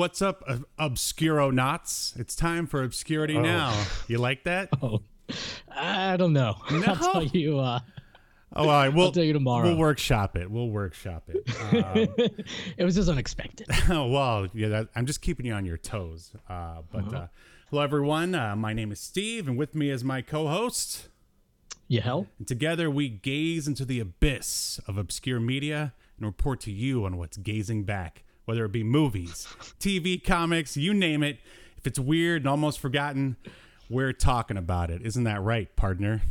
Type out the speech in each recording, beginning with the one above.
What's up, uh, Obscure-o-naughts? It's time for Obscurity Now. You like that? Oh, I don't know. I'll tell you. Uh, Oh, all right. We'll, tell you tomorrow. We'll workshop it. We'll workshop it. Um, it was just unexpected. oh, well, yeah, that, I'm just keeping you on your toes. Uh, but uh, hello, everyone. Uh, my name is Steve, and with me is my co-host. Hell? And together we gaze into the abyss of obscure media and report to you on what's gazing back, whether it be movies, TV, comics, you name it. If it's weird and almost forgotten, we're talking about it. Isn't that right, partner?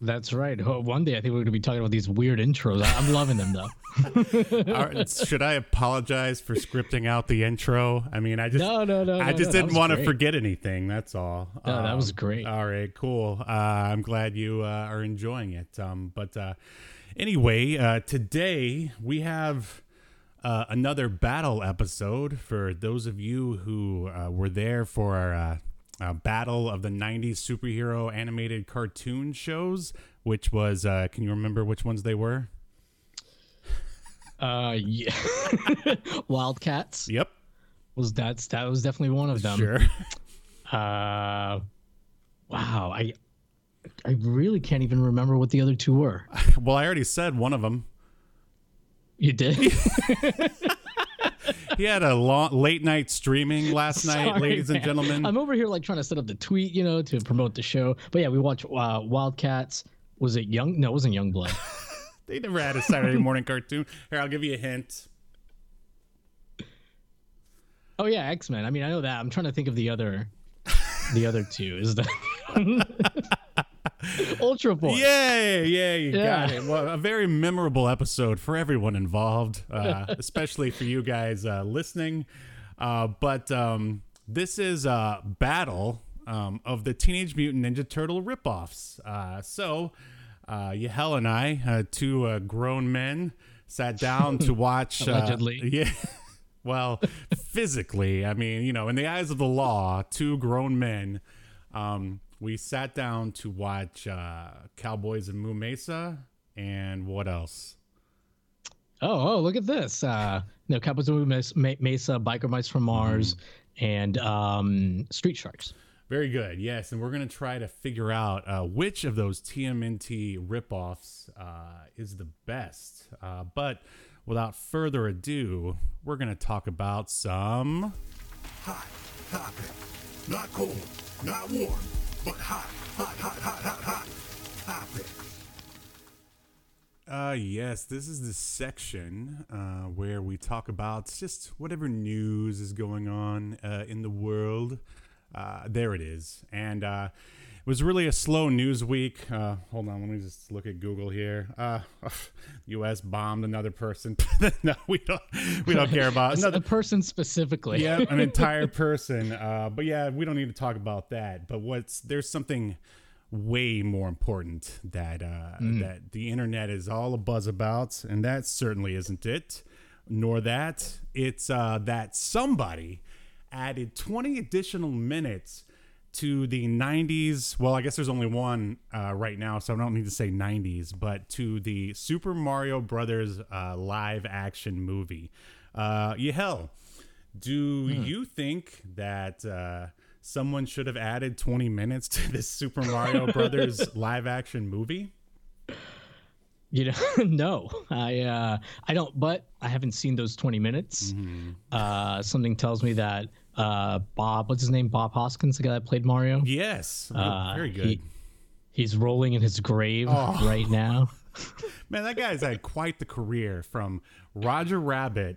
That's right. One day I think we're going to be talking about these weird intros. I'm loving them though. Right, should I apologize for scripting out the intro? I mean, I just No, no, no, I no, just no, didn't want to forget anything. That's all. Um, that was great. All right, cool. Uh, I'm glad you uh, are enjoying it. Um, but uh, anyway, uh, today we have uh, another battle episode for those of you who uh, were there for our. Uh, uh, battle of the 90s superhero animated cartoon shows which was uh, can you remember which ones they were Uh, yeah. Wildcats yep was that's that was definitely one of them. sure Uh, wow. I I really can't even remember what the other two were. well i already said one of them You did? he had a long late night streaming last night, Sorry, ladies and gentlemen. I'm over here like trying to set up the tweet, you know, to promote the show. But yeah, we watched uh, Wildcats. Was it Young? No, it wasn't Youngblood. they never had a Saturday morning cartoon. Here, I'll give you a hint. Oh yeah, X Men. I mean, I know that. I'm trying to think of the other, the other two. Is that Ultra Boy? Yay! Yeah, you got it. Well, a very memorable episode for everyone involved, uh, especially for you guys uh, listening. Uh, but um, this is a battle um, of the Teenage Mutant Ninja Turtle ripoffs. Uh, so, uh, Yahel and I, uh, two uh, grown men, sat down to watch. uh, Allegedly. yeah. Well, physically, I mean, you know, in the eyes of the law, two grown men, um, we sat down to watch uh, Cowboys and Moo Mesa, and what else? Oh, oh, look at this. Uh, no, Cowboys of Mesa, Mesa, Biker Mice from Mars, and um, Street Sharks. Very good, yes, and we're gonna try to figure out uh, which of those TMNT ripoffs uh, is the best. Uh, but without further ado, we're gonna talk about some. Hot topic. Not cold, not warm, but hot, hot, hot, hot, hot, hot. Uh, yes, this is the section uh, where we talk about just whatever news is going on uh, in the world. Uh, there it is. And uh, it was really a slow news week. Uh, hold on, let me just look at Google here. Uh, U.S. bombed another person. no, we don't. We don't care about A another person specifically. yeah, an entire person. Uh, but yeah, we don't need to talk about that. But what's there's something way more important that uh, that the internet is all a buzz about, and that certainly isn't it. Nor that it's uh, that somebody added 20 additional minutes to the 90s. Well, I guess there's only one uh, right now, so I don't need to say 90s, but to the Super Mario Brothers uh, live action movie. Uh, yeah, hell, do you think that uh, someone should have added 20 minutes to this Super Mario Brothers live action movie? You know, no, I uh, I don't. But I haven't seen those 20 minutes. Uh, something tells me that uh, Bob, what's his name, Bob Hoskins, the guy that played Mario, Yes, Uh, very good. he- he's rolling in his grave Oh. right now. Man, that guy's had quite the career from Roger Rabbit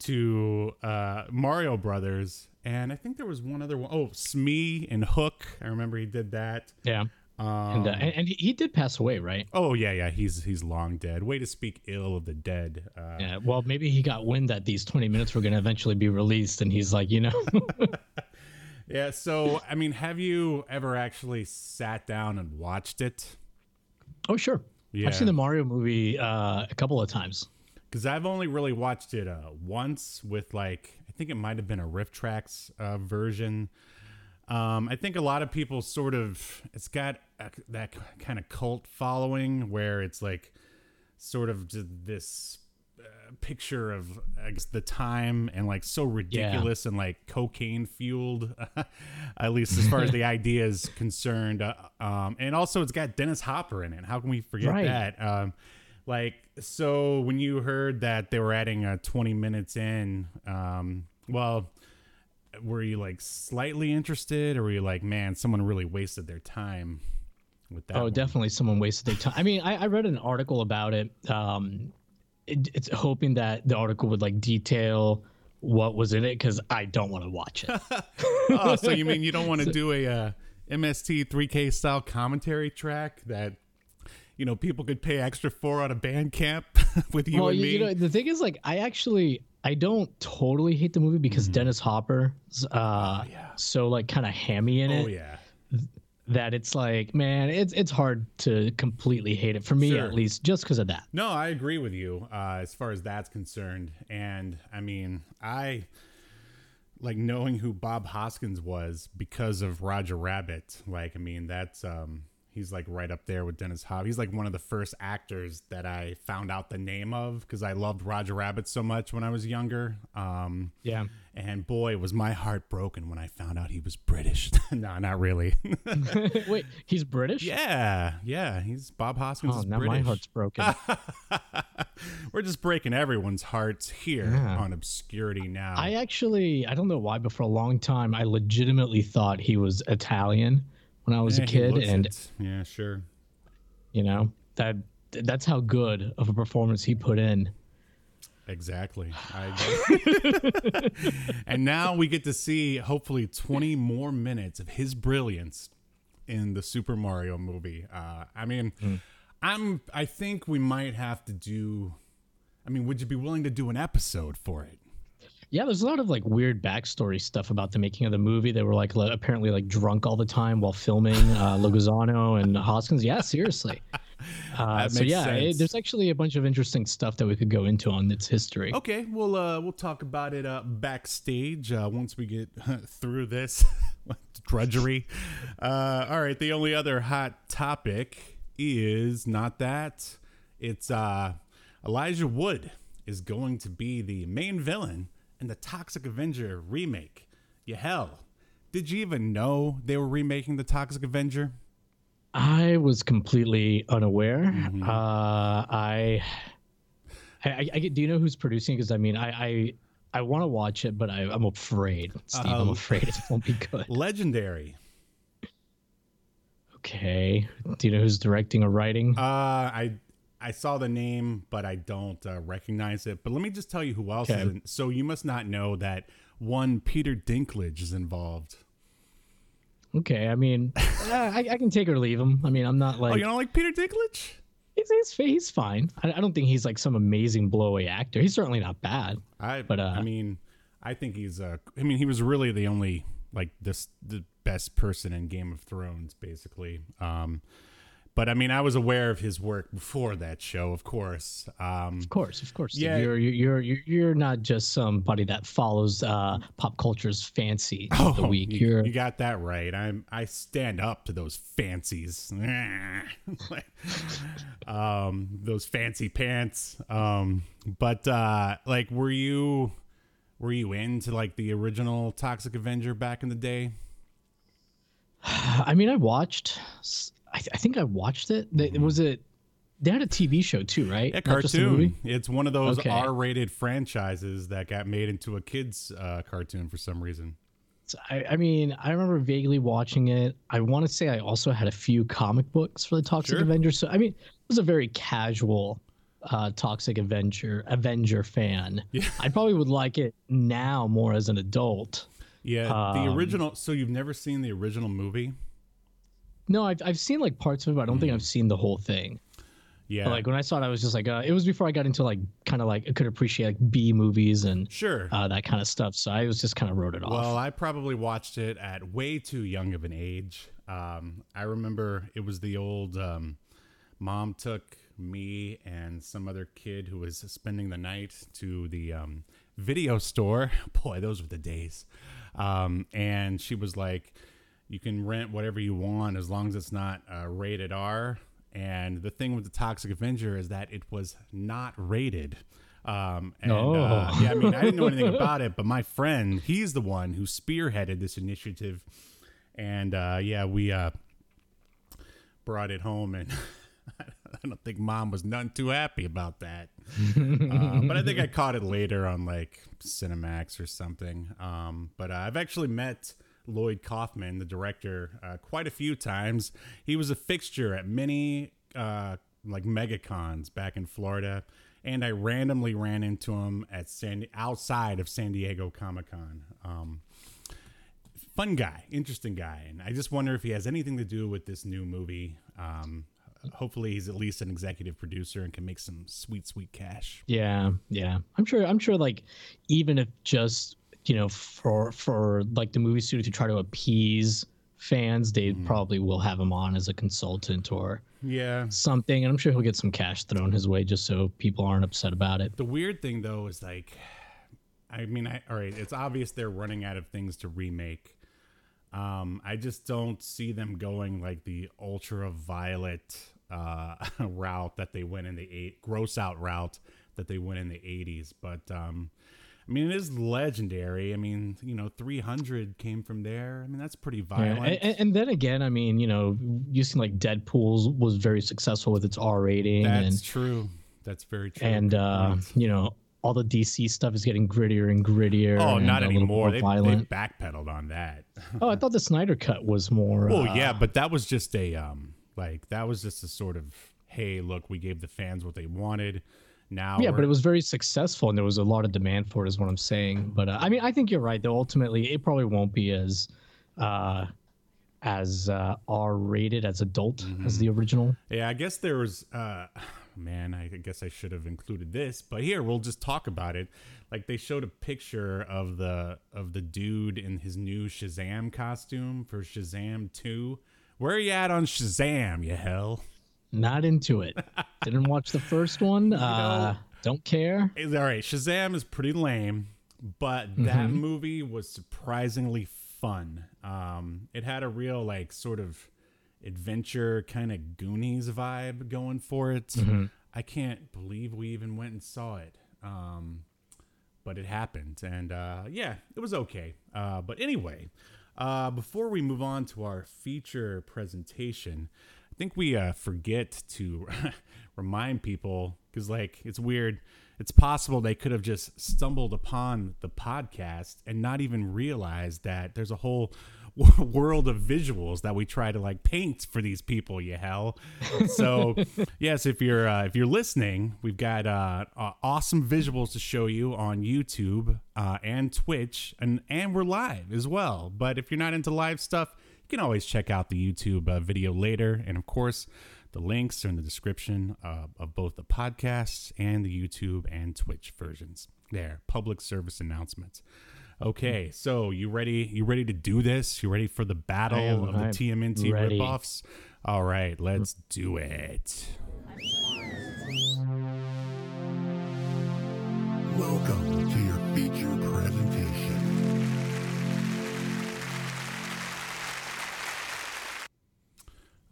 to uh, Mario Brothers, and I think there was one other one. Oh, Smee and Hook. I remember he did that. Yeah. And, uh, and he, did pass away, right? Oh yeah, yeah. He's he's long dead. Way to speak ill of the dead. Uh, Yeah. Well, maybe he got wind that these 20 minutes were going to eventually be released, and he's like, you know, Yeah. So I mean, have you ever actually sat down and watched it? oh sure, Yeah. I've seen the Mario movie uh, a couple of times. Because I've only really watched it uh, once with like I think it might have been a RiffTrax uh, version. Um, I think a lot of people sort of it's got that kind of cult following where it's like sort of this uh, picture of I guess the time and like so ridiculous and like cocaine fueled, at least as far as the idea is concerned. Uh, um, and also it's got Dennis Hopper in it. How can we forget Right. that? Um, like so when you heard that they were adding uh, 20 minutes in, um, well, were you like slightly interested, or were you like, man, someone really wasted their time with that? Oh, one? definitely someone wasted their time. I mean, I, I read an article about it. Um, it, it's hoping that the article would like detail what was in it because I don't want to watch it. oh, so you mean you don't want to do a uh, MST 3K style commentary track that you know people could pay extra for on a Bandcamp with you well, and me? you know, the thing is, like, I actually I don't totally hate the movie because Dennis Hopper, uh, Mm-hmm. yeah. so like kind of hammy in it oh yeah, that it's like, man, it's it's hard to completely hate it for me Sure. at least, just because of that. no, I agree with you uh, as far as that's concerned. And I mean, I like knowing who Bob Hoskins was because of Roger Rabbit. Like, I mean, that's um, he's like right up there with Dennis Hopper. He's like one of the first actors that I found out the name of because I loved Roger Rabbit so much when I was younger. Um, Yeah. And boy, was my heart broken when I found out he was British. no, not really. Wait, he's British? yeah, yeah, he's Bob Hoskins. Oh, now British. my heart's broken. We're just breaking everyone's hearts here Yeah. on Obscurity now. I actually, I don't know why, but for a long time, I legitimately thought he was Italian when I was Yeah, a kid, and it. yeah, sure. you know that that's how good of a performance he put in. Exactly. I and now we get to see hopefully 20 more minutes of his brilliance in the Super Mario movie. Uh, I mean, Hmm. I'm. I think we might have to do. I mean, would you be willing to do an episode for it? Yeah, there's a lot of like weird backstory stuff about the making of the movie. They were like le- apparently like drunk all the time while filming uh, Leguizamo and Hoskins. Yeah, seriously. Uh, so yeah, it- there's actually a bunch of interesting stuff that we could go into on its history. Okay, we'll uh, we'll talk about it uh, backstage uh, once we get through this drudgery. Uh, all right, the only other hot topic is not that it's uh, Elijah Wood is going to be the main villain in the Toxic Avenger remake. Yahel, did you even know they were remaking the Toxic Avenger? I was completely unaware. Mm-hmm. Uh, I, I, I, do you know who's producing? Because I mean, I, I, I want to watch it, but I, I'm afraid, Steve. I'm afraid it won't be good. Legendary. Okay. Do you know who's directing or writing? Uh, I I saw the name, but I don't uh, recognize it. But let me just tell you who else Okay. is in. So you must not know that one Peter Dinklage is involved. Okay. I mean, I, I can take or leave him. I mean, I'm not like oh, you don't like Peter Dinklage? he's, he's he's fine. I, I don't think he's like some amazing blowaway actor. He's certainly not bad. I But, uh, I mean, I think he's uh I mean, he was really the only like this the best person in Game of Thrones, basically. Um, but I mean, I was aware of his work before that show, of course. Um, Of course, of course. Yeah. You're you're you're you're not just somebody that follows uh, pop culture's fancy of the week. Oh, You, you got that right. I'm I stand up to those fancies. um those fancy pants. Um but uh like were you were you into like the original Toxic Avenger back in the day? I mean, I watched. I, I think I watched it. They, Was it? They had a TV show too, right? Mm-hmm. Yeah, Not just a movie? cartoon. It's one of those Okay. R-rated franchises that got made into a kids uh, cartoon for some reason. So, I, I mean, I remember vaguely watching it. I want to say I also had a few comic books for the Toxic Sure. Avenger. So I mean, it was a very casual uh, Toxic Avenger Avenger fan. Yeah. I probably would like it now more as an adult. Yeah, the Um, original. So you've never seen the original movie? No, I've I've seen like parts of it, but I don't think I've seen the whole thing. Yeah, like when I saw it, I was just like, uh, it was before I got into like kind of like I could appreciate like B movies and sure. uh, that kind of stuff. So I was just kind of wrote it off. Well, I probably watched it at way too young of an age. Um, I remember it was the old um, mom took me and some other kid who was spending the night to the um, video store. Boy, those were the days. Um, and she was like, you can rent whatever you want as long as it's not uh, rated R. And the thing with the Toxic Avenger is that it was not rated. Um, and Oh. uh, yeah, I mean, I didn't know anything about it, but my friend, he's the one who spearheaded this initiative. And uh, yeah, we uh, brought it home, and I don't think mom was none too happy about that. uh, but I think I caught it later on like Cinemax or something. Um, but uh, I've actually met Lloyd Kaufman, the director, uh, quite a few times. He was a fixture at many uh, like megacons back in Florida, and I randomly ran into him at San outside of San Diego Comic Con. Um, fun guy, interesting guy, and I just wonder if he has anything to do with this new movie. Um, hopefully, he's at least an executive producer and can make some sweet, sweet cash. Yeah, yeah. I'm sure. I'm sure. Like, even if just you know, for for like the movie studio to try to appease fans, they probably will have him on as a consultant or Yeah. something, and I'm sure he'll get some cash thrown his way just so people aren't upset about it. The weird thing though is like, I mean, I, all right, it's obvious they're running out of things to remake. Um, I just don't see them going like the ultra violet uh, route that they went in the eight gross out route that they went in the 80s. But um, I mean, it is legendary. I mean, you know, 300 came from there. I mean, that's pretty Yeah, violent. and, and then again, I mean, you know, you seem like Deadpool was very successful with its R rating, that's and true. That's very true. and uh, you know, all the DC stuff is getting grittier and grittier. oh, and not anymore. They, they backpedaled on that. oh, I thought the Snyder cut was more. Oh, uh, yeah, but that was just a um, like that was just a sort of hey, look, we gave the fans what they wanted. Now, Yeah, but it was very successful, and there was a lot of demand for it, is what I'm saying. But uh, I mean, I think you're right. Though ultimately, it probably won't be as uh, as uh, R-rated as adult Mm-hmm. as the original. yeah. I guess there was uh, man, I guess I should have included this, but here we'll just talk about it. Like they showed a picture of the of the dude in his new Shazam costume for Shazam Two. Where are you at on Shazam? Yahel. Not into it. Didn't watch the first one. Uh, don't care. All right, Shazam is pretty lame, but that movie was surprisingly fun. Um, it had a real like sort of adventure kind of Goonies vibe going for it. I can't believe we even went and saw it. Um, but it happened, and uh, yeah, it was okay. Uh, but anyway, uh, before we move on to our feature presentation, think we uh, forget to remind people because, like, it's weird. It's possible they could have just stumbled upon the podcast and not even realized that there's a whole world of visuals that we try to like paint for these people. Yahel. So yes, if you're uh, if you're listening, we've got uh, uh, awesome visuals to show you on YouTube uh, and Twitch, and and we're live as well. But if you're not into live stuff, can always check out the YouTube uh, video later, and of course. The links are in the description uh, of both the podcasts and the YouTube and Twitch versions. There, public service announcements. Okay, so you ready? You ready to do this? You ready for the battle am- of the I'm TMNT ready. ripoffs? All right, let's do it. Welcome to your feature presentation.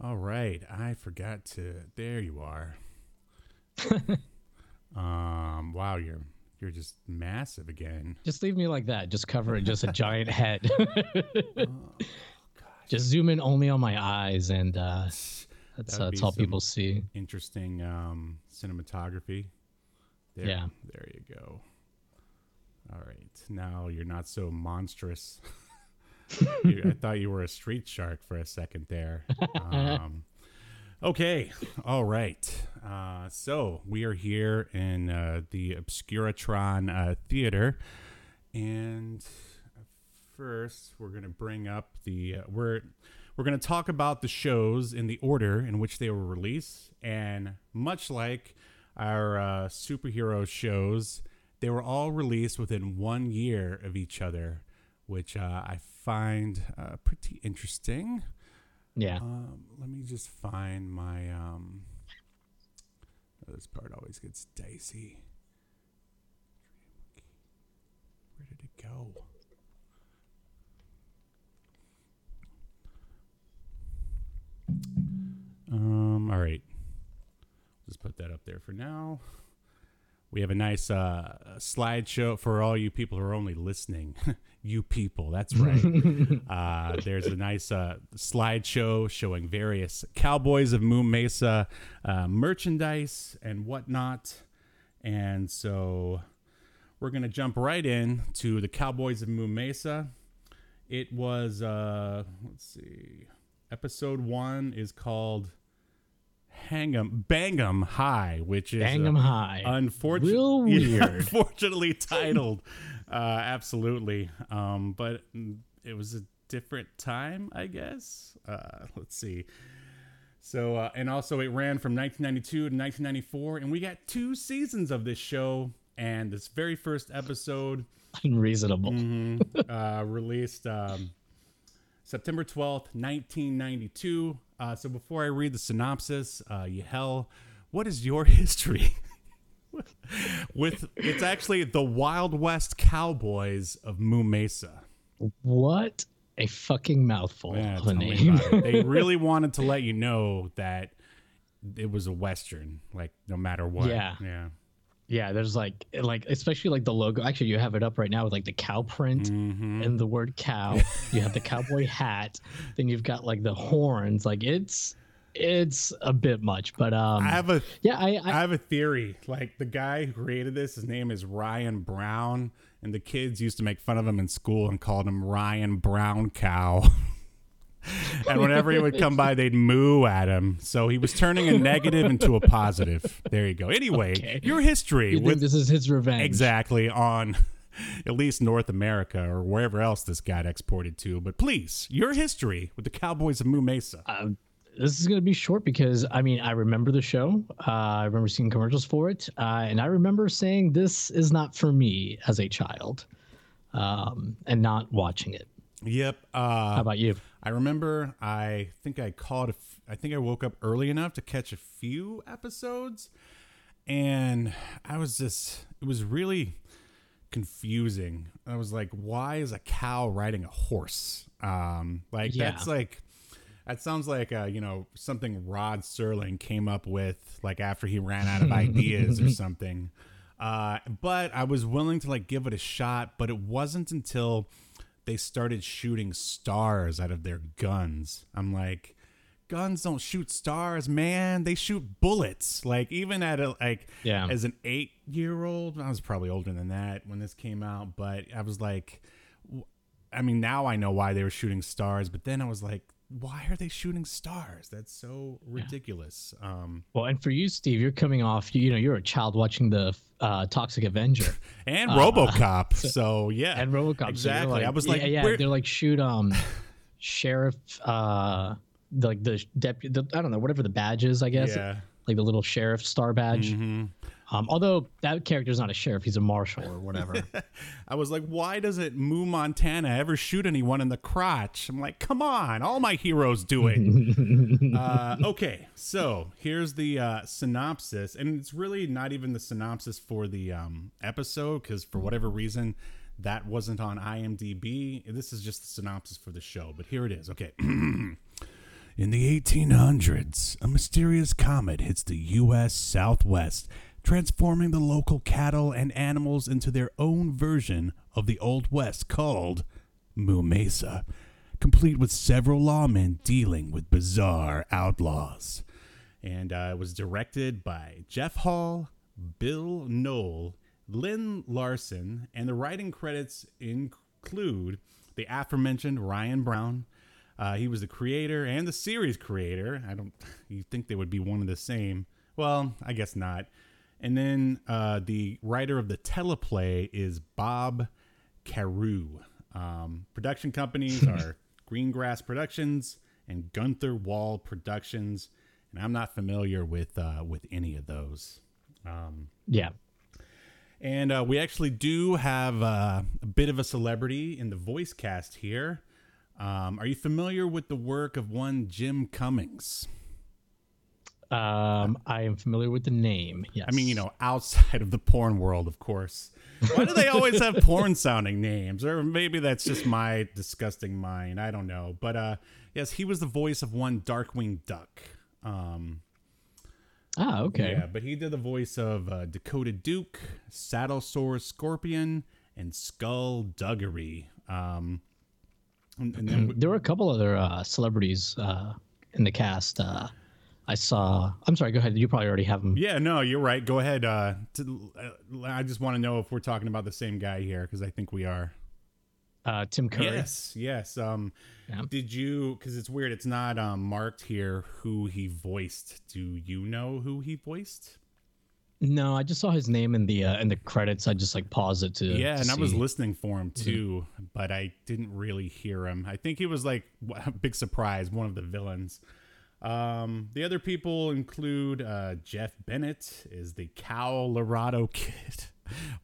All right, I forgot to. There you are. um, wow, you're you're just massive again. Just leave me like that. Just cover it. Just a giant head. Oh, just zoom in only on my eyes, and uh, that's uh, that's all people see. Interesting um, cinematography. There, Yeah. there you go. All right, now you're not so monstrous. You- I thought you were a street shark for a second there. Um, okay, all right. Uh, so we are here in uh, the Obscuratron uh, Theater, and first we're gonna bring up the uh, we're we're we're going to talk about the shows in the order in which they were released. And much like our uh, superhero shows, they were all released within one year of each other, which uh, I find uh, pretty interesting. Yeah. Um, let me just find my. Um, oh, this part always gets dicey. Where did it go? Um, all right. Just put that up there for now. We have a nice uh, slideshow for all you people who are only listening. you people, that's right. uh, there's a nice uh, slideshow showing various Cowboys of Moo Mesa uh, merchandise and whatnot. And so we're going to jump right in to the Cowboys of Moo Mesa. It was, uh, let's see, episode one is called Hang'em Bang'em High, which is Bang 'em uh, high. Unfortunately, unfortunately titled. uh, absolutely, um, but it was a different time, I guess. Uh, let's see. So, uh, and also it ran from 1992 to 1994, and we got two seasons of this show. And this very first episode Unreasonable. uh, released um, September 12th, 1992. Uh, so before I read the synopsis, uh, Yahel, what is your history with? It's actually the Wild West Cowboys of Moo Mesa. What a fucking mouthful Yeah, of a name. They really wanted to let you know that it was a western, like no matter what. Yeah. yeah. Yeah, there's like like especially like the logo. Actually, you have it up right now with like the cow print Mm-hmm. and the word cow. you have the cowboy hat. Then you've got like the horns. Like it's it's a bit much, but um, I have a yeah, I, I I have a theory. Like the guy who created this, his name is Ryan Brown, and the kids used to make fun of him in school and called him Ryan Brown Cow. and whenever he would come by, they'd moo at him. So he was turning a negative into a positive. There you go. Anyway, Okay. your history you think with this is his revenge. exactly on at least North America or wherever else this got exported to. But please, your history with the Cowboys of Moo Mesa. Um, this is going to be short because I mean I remember the show. Uh, I remember seeing commercials for it, uh, and I remember saying this is not for me as a child, um, and not watching it. yep. Uh, How about you? I remember I think I called a f- I think I woke up early enough to catch a few episodes and I was just it was really confusing. I was like why is a cow riding a horse? Um like Yeah. that's like that sounds like uh, you know something Rod Serling came up with like after he ran out of ideas or something. Uh, but I was willing to like give it a shot, but it wasn't until they started shooting stars out of their guns. I'm like, guns don't shoot stars, man. They shoot bullets. Like even at a like Yeah. as an eight year old, I was probably older than that when this came out, but I was like, I mean, now I know why they were shooting stars, but then I was like, why are they shooting stars? That's so ridiculous. Um, Well, and for you, Steve, you're coming off. You, you know, you're a child watching the uh, Toxic Avenger and RoboCop. So, yeah, and RoboCop. so you're Exactly. I was like, yeah, yeah where- they're like shoot um, sheriff, uh, the, like the deputy. I don't know, whatever the badge is. I guess. Yeah. Like the little sheriff star badge. Mm-hmm. Um, although that character's not a sheriff, he's a marshal or whatever. I was like, why doesn't Moo Montana ever shoot anyone in the crotch? I'm like, come on, all my heroes do it. uh, okay, so here's the uh, synopsis, and it's really not even the synopsis for the um, episode because for whatever reason that wasn't on IMDb. This is just the synopsis for the show, but here it is. Okay. In the 1800s, a mysterious comet hits the U.S. Southwest, transforming the local cattle and animals into their own version of the Old West called Moo complete with several lawmen dealing with bizarre outlaws. And uh, it was directed by Jeff Hall, Bill Knoll, Lynn Larson, and the writing credits include the aforementioned Ryan Brown. Uh, he was the creator and the series creator. I don't. You think they would be one and the same? Well, I guess not. And then uh, the writer of the teleplay is Bob Carew. Um, production companies are Greengrass Productions and Gunther-Wahl Productions. And I'm not familiar with uh, with any of those. Um, Yeah. and uh, we actually do have uh, a bit of a celebrity in the voice cast here. Um, are you familiar with the work of one Jim Cummings? Um, I am familiar with the name. Yes. I mean, you know, outside of the porn world, of course. Why do they always have porn sounding names? Or maybe that's just my disgusting mind. I don't know. But uh, yes, he was the voice of one Darkwing Duck. Um, Ah, okay. Yeah, but he did the voice of uh, Dakota Duke, Saddle Sore Scorpion, and Skull Duggery. Um, and, and then There were a couple other uh, celebrities uh, in the cast. Uh, I saw. I'm sorry. Go ahead. You probably already have them. Yeah, no, you're right. Go ahead. Uh, to, uh, I just want to know if we're talking about the same guy here because I think we are. Uh, Tim Curry. Yes, yes. Um, Yeah. did you? Because it's weird. It's not um, marked here who he voiced. Do you know who he voiced? No, I just saw his name in the uh, in the credits. I just like paused it to. Yeah, to and I was listening for him too, but I didn't really hear him. I think he was like a big surprise, one of the villains. Um, the other people include uh, Jeff Bennett is the cow Colorado Kid.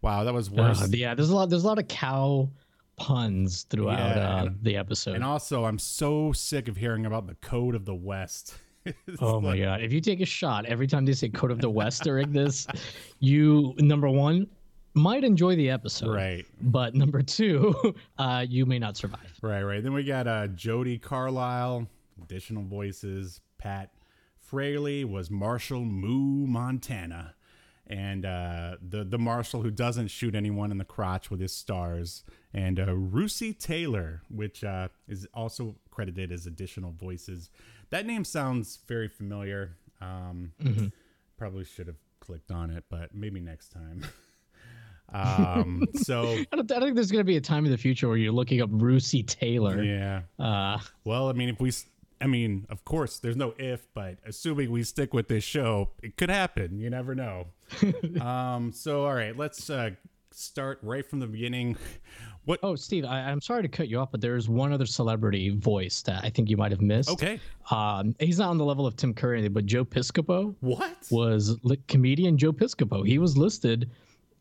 wow, that was worse. Uh, yeah, there's a lot. There's a lot of cow puns throughout Yeah, uh, the episode. And also, I'm so sick of hearing about the Code of the West. Oh my like- god! If you take a shot every time they say "Code of the West" during this, you number one might enjoy the episode, Right, But number two, uh, you may not survive. right, right. Then we got uh, Jody Carlisle, additional voices. Pat Fraley was Marshall Moo Montana, and uh, the the marshal who doesn't shoot anyone in the crotch with his stars, and uh, Russi Taylor, which uh, is also credited as additional voices. That name sounds very familiar. Um, Probably should have clicked on it, but maybe next time. um, so I don't, I think there's going to be a time in the future where you're looking up Russi Taylor. yeah. Uh, Well, I mean, if we, I mean, of course, there's no if, but assuming we stick with this show, it could happen. You never know. um, so all right, let's uh, start right from the beginning. What? oh, Steve, I, I'm sorry to cut you off, but there's one other celebrity voice that I think you might have missed. Okay. Um, he's not on the level of Tim Curry, but Joe Piscopo What? was li- comedian Joe Piscopo. He was listed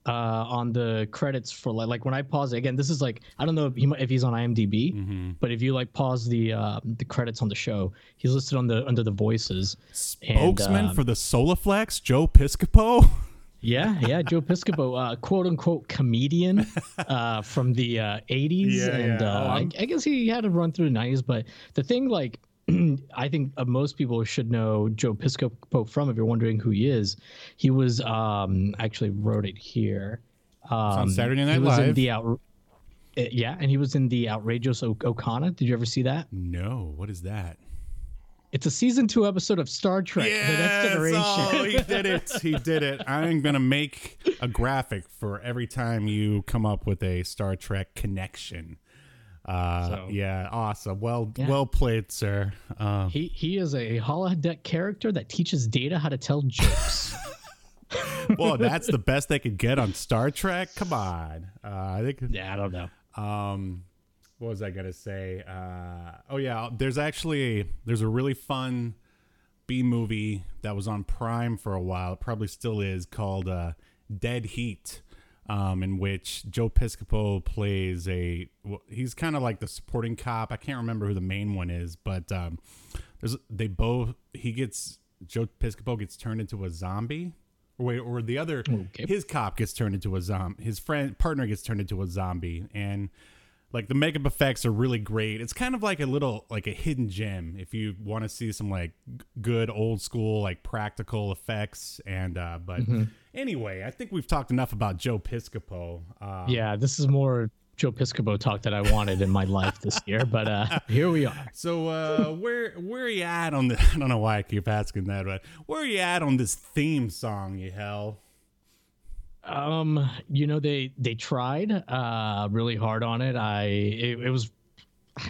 uh, on the credits for like, like when I pause it again. This is like I don't know if, he, if he's on IMDb, Mm-hmm. but if you like pause the uh, the credits on the show, he's listed on the under the voices. And, Spokesman um, for the Soloflex, Joe Piscopo. Yeah, yeah, Joe Piscopo, uh, quote unquote comedian uh, from the uh, 80s. Yeah, and yeah. Uh, Oh, I, I guess he had to run through the 90s. But the thing, like, I think uh, most people should know Joe Piscopo from, if you're wondering who he is. He was, um, actually wrote it here. Um, on Saturday Night he was In Live. the out, uh, yeah, and he was in the Outrageous o- Okona. Did you ever see that? no, what is that? It's a season two episode of Star Trek: The Next Generation. Oh, he did it. He did it. I'm going to make a graphic for every time you come up with a Star Trek connection. Uh, So- yeah, awesome. Well, Yeah. well played, sir. Uh, He he is a holodeck character that teaches Data how to tell jokes. well, that's the best they could get on Star Trek. Come on. Uh, I think. yeah, I don't know. Um, what was I gonna say? Uh, oh yeah, there's actually a, there's a really fun B movie that was on Prime for a while. It probably still is called uh, Dead Heat. Um, in which Joe Piscopo plays a he's kind of like the supporting cop. I can't remember who the main one is, but um, there's they both he gets Joe Piscopo gets turned into a zombie, or wait, or the other Okay. his cop gets turned into a zombie. His friend partner gets turned into a zombie, and like the makeup effects are really great. It's kind of like a little like a hidden gem if you want to see some like g- good old school like practical effects. And uh, but anyway, I think we've talked enough about Joe Piscopo. Uh, Yeah, this is more Joe Piscopo talk that I wanted in my life this year, but uh, here we are. So uh, where where are you at on the? I don't know why I keep asking that, but where are you at on this theme song? Yahel. Um, you know they they tried uh really hard on it. I it, it was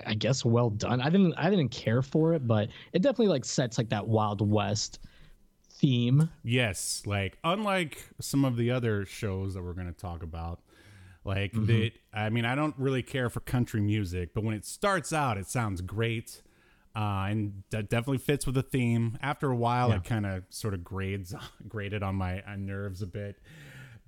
I guess well done. I didn't I didn't care for it, but it definitely like sets like that Wild West theme. Yes, like unlike some of the other shows that we're going to talk about, like that. I mean, I don't really care for country music, but when it starts out, it sounds great. Uh, and that definitely fits with the theme. After a while, Yeah. it kind of sort of grades graded on my on nerves a bit.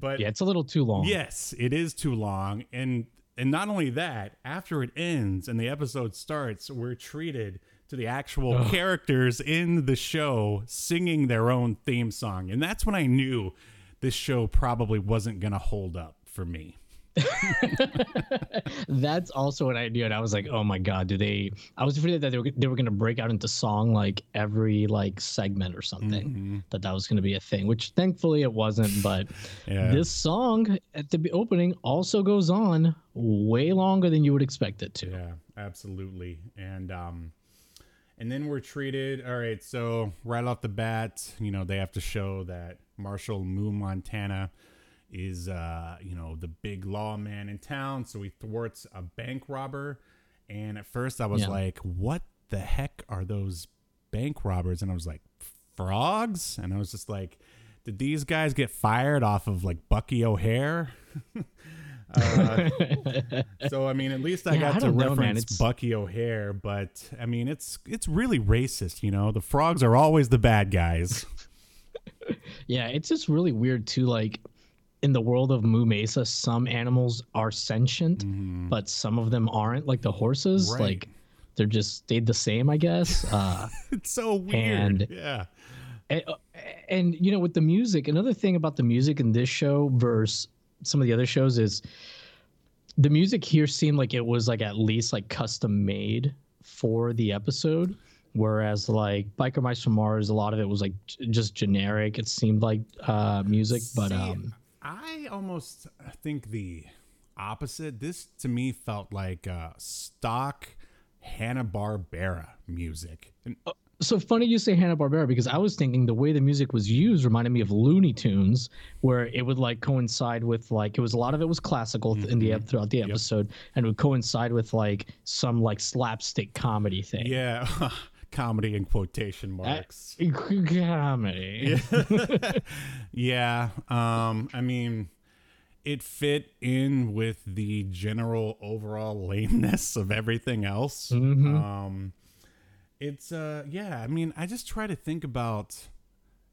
But Yeah, it's a little too long. Yes, it is too long, and and not only that, after it ends and the episode starts, we're treated to the actual characters in the show singing their own theme song, and that's when I knew this show probably wasn't gonna hold up for me. That's also what I knew, and I was like, "Oh my god, do they?" I was afraid that they were they were gonna break out into song like every like segment or something. Mm-hmm. That that was gonna be a thing, which thankfully it wasn't. But Yeah. this song at the opening also goes on way longer than you would expect it to. Yeah, absolutely. And um and then we're treated all right, so right off the bat, you know, they have to show that Marshall Moo Montana is uh, you know, the big lawman in town, so he thwarts a bank robber. And at first I was Yeah. like, what the heck are those bank robbers? And I was like, frogs? And I was just like, did these guys get fired off of like Bucky O'Hare? Uh, so I mean, at least I Yeah, got I to know, reference It's- Bucky O'Hare, but I mean, it's it's really racist. You know, the frogs are always the bad guys. Yeah, it's just really weird too. Like in the world of Moo Mesa, some animals are sentient, but some of them aren't. Like the horses, Right. like they're just stayed the same, I guess. Uh, it's so weird. And- yeah, and, and you know, with the music, another thing about the music in this show versus some of the other shows is the music here seemed like it was like at least like custom made for the episode. Whereas like Biker Mice from Mars, a lot of it was like j- just generic. It seemed like uh, music, but um, I almost think the opposite. This to me felt like uh, stock Hanna Barbera music. And so funny you say Hanna Barbera because I was thinking the way the music was used reminded me of Looney Tunes, where it would like coincide with like it was a lot of it was classical th- in the throughout the episode, and it would coincide with like some like slapstick comedy thing. yeah, comedy in quotation Uh, marks. comedy. Yeah. Um, I mean, it fit in with the general overall lameness of everything else. Um, it's uh, yeah. I mean, I just try to think about,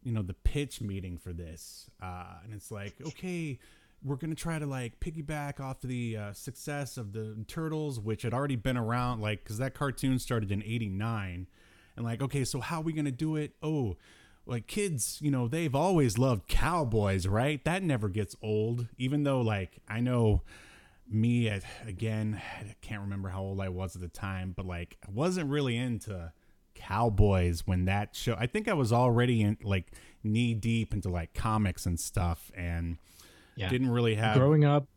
you know, the pitch meeting for this, uh, and it's like, okay. We're gonna try to like piggyback off the uh, success of the Turtles, which had already been around, like because that cartoon started in '89, and like, okay, so how are we gonna do it? Oh, like kids, you know, they've always loved cowboys, right? That never gets old. Even though, like, I know me at again, I can't remember how old I was at the time, but like, I wasn't really into cowboys when that show. I think I was already in like knee deep into like comics and stuff, and Yeah. didn't really have. Growing up,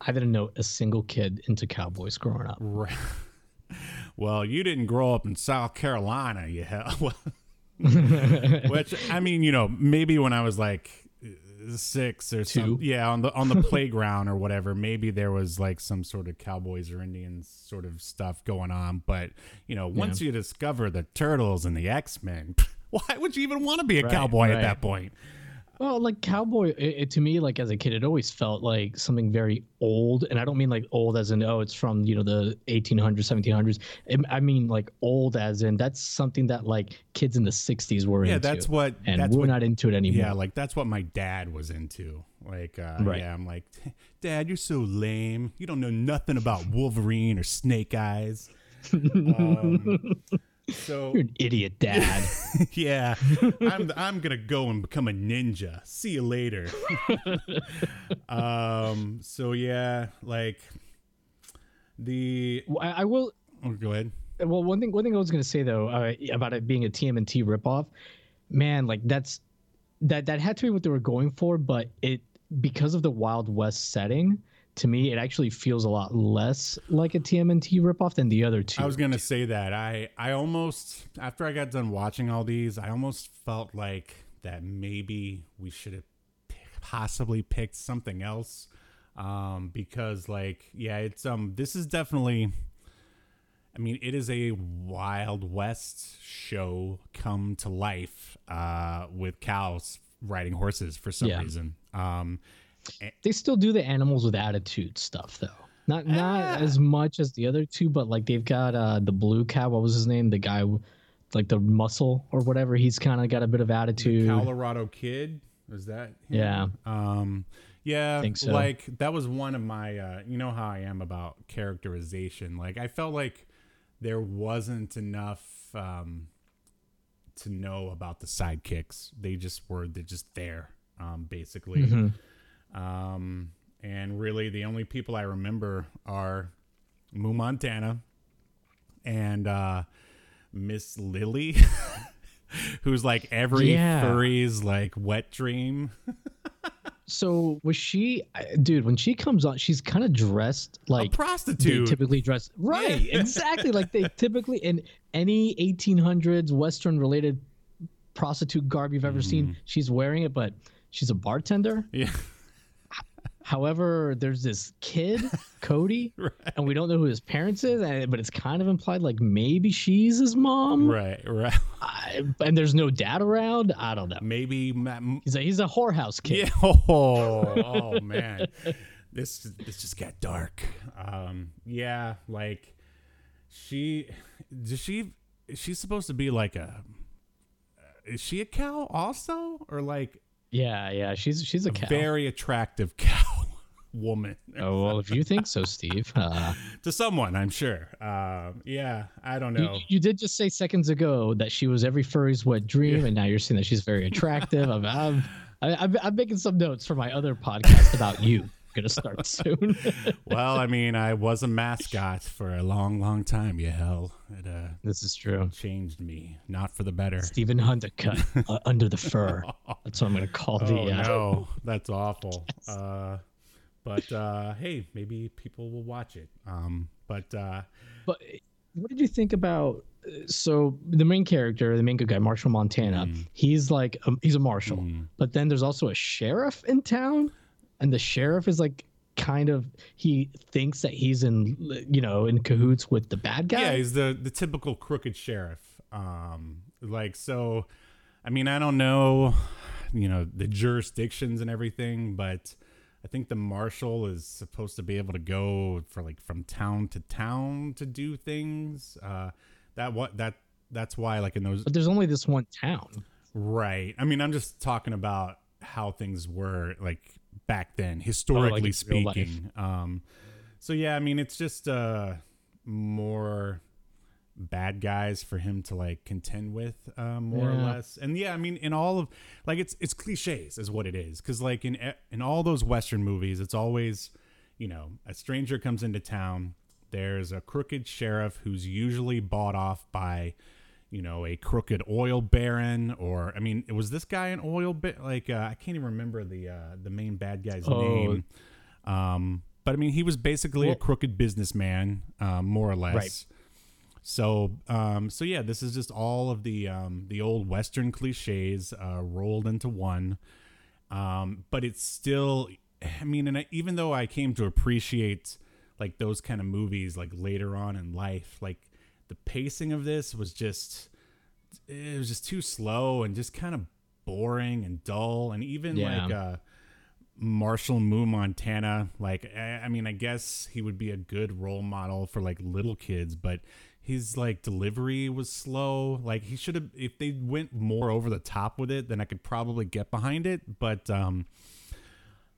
I didn't know a single kid into cowboys growing up. Right. Well, you didn't grow up in South Carolina, you hell. Which I mean, you know, maybe when I was like six or Two. yeah, on the on the playground or whatever, maybe there was like some sort of cowboys or Indians sort of stuff going on. But you know, once you discover the turtles and the X Men, why would you even want to be a Right, cowboy at that point? Well, like cowboy, it, it- to me, like as a kid, it always felt like something very old, and I don't mean like old as in oh, it's from you know the 1800s, 1700s. It- I mean like old as in that's something that like kids in the 60s were Yeah, into. that's what- and that's we're what- not into it anymore. Yeah, like that's what my dad was into. Like, uh, Right. yeah, I'm like, Dad, you're so lame. You don't know nothing about Wolverine or Snake Eyes. Um, so You're an idiot, Dad. yeah, I'm I'm gonna go and become a ninja. See you later. um. So yeah, like the. I, I will. Oh, go ahead. Well, one thing, one thing I was gonna say though uh, about it being a TMNT ripoff, man, like that's that that had to be what they were going for, but it because of the Wild West setting. To me, it actually feels a lot less like a TMNT ripoff than the other two. I was gonna say that. I I almost after I got done watching all these, I almost felt like that maybe we should have possibly picked something else, um, because like yeah, it's um this is definitely. I mean, it is a Wild West show come to life uh, with cows riding horses for some Yeah. reason. Um, they still do the animals with attitude stuff though. Not not as much as the other two, but like they've got uh the blue cat. What was his name? The guy, like the muscle or whatever. He's kind of got a bit of attitude. Colorado Kid. Was that? him? Yeah. Um, yeah. Think so. Like that was one of my. Uh, you know how I am about characterization. Like I felt like there wasn't enough um, to know about the sidekicks. They just were. They're just there. Um, basically. Mm-hmm. Um, and really, the only people I remember are Moo Montana and uh, Miss Lily, who's like every Yeah. furry's like wet dream. So was she, dude? When she comes on, she's kind of dressed like a prostitute. typically dressed Right, exactly. Like they typically in any 1800s Western related prostitute garb you've ever Mm-hmm. seen, she's wearing it. But she's a bartender. yeah. However, there's this kid, Cody, and we don't know who his parents is, but it's kind of implied like maybe she's his mom. Right, right. I, and there's no dad around. I don't know. Maybe. Ma- He's a he's a whorehouse kid. Yeah. Oh, oh man, this this just got dark. Um, yeah, like she does she is she supposed to be like a is she a cow also or like Yeah, yeah. She's she's a cow. very attractive cow woman Oh well, if you think so, Steve. Uh, to someone I'm sure. Um, yeah, I don't know. you did just say seconds ago that she was every furry's wet dream, and now you're saying that she's very attractive. I'm, I'm, I- I'm, I'm making some notes for my other podcast about you. Gonna start soon. well, I mean, I was a mascot for a long, long time. Yahel, it uh, this is true. changed me, not for the better. Stephen Undercut uh, under the fur. That's what I'm gonna call the. Oh uh, no, that's awful. Uh, but uh, hey, maybe people will watch it. Um, but uh, But what did you think about? So the main character, the main good guy, Marshall Montana, Mm. he's like um, he's a marshal, but then there's also a sheriff in town, and the sheriff is like kind of he thinks that he's in you know in cahoots with the bad guy. yeah, he's the the typical crooked sheriff. Um, like so, I mean, I don't know, you know, the jurisdictions and everything, but I think the marshal is supposed to be able to go for like from town to town to do things. Uh, that what that that's why like in those But there's only this one town. Right. I mean, I'm just talking about how things were like back then, historically real life. speaking. Um, so yeah, I mean, it's just uh, more bad guys for him to like contend with, uh, more or less. And yeah, I mean, in all of like it's it's cliches is what it is, because like in in all those Western movies, it's always you know a stranger comes into town. There's a crooked sheriff who's usually bought off by you know, a crooked oil baron, or I mean, was this guy an oil bit? Like, uh, I can't even remember the uh, the main bad guy's Oh. name. Um, but I mean, he was basically a crooked businessman, um, more or less. Right. So, um, so yeah, this is just all of the um, the old Western cliches uh, rolled into one. Um, but it's still, I mean, and I, even though I came to appreciate like those kind of movies like later on in life, like the pacing of this was just it was just too slow and just kind of boring and dull and even Yeah. like uh Marshall Moo Montana like I, I mean I guess he would be a good role model for like little kids but his like delivery was slow like he should have if they went more over the top with it then I could probably get behind it but um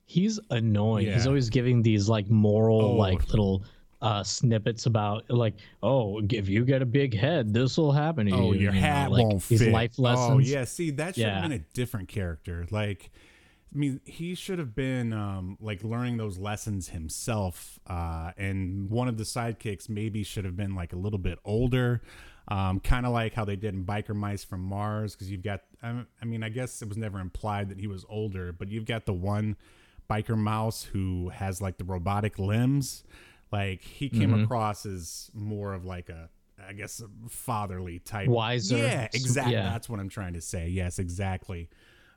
He's annoying. He's always giving these like moral Oh. like little uh snippets about like oh if you get a big head this will happen to Oh, you your you know, hat like, won't these fit. life lessons Oh, yeah. See, that should have Yeah. been a different character. Like, I mean, he should have been um, like learning those lessons himself. Uh, and one of the sidekicks maybe should have been like a little bit older, um, kind of like how they did in Biker Mice from Mars. Because you've got, I I mean, I guess it was never implied that he was older, but you've got the one biker mouse who has like the robotic limbs. Like he came Mm-hmm. across as more of like a, I guess, a fatherly type. Wiser. Yeah, exactly. yeah. That's what I'm trying to say. Yes, exactly.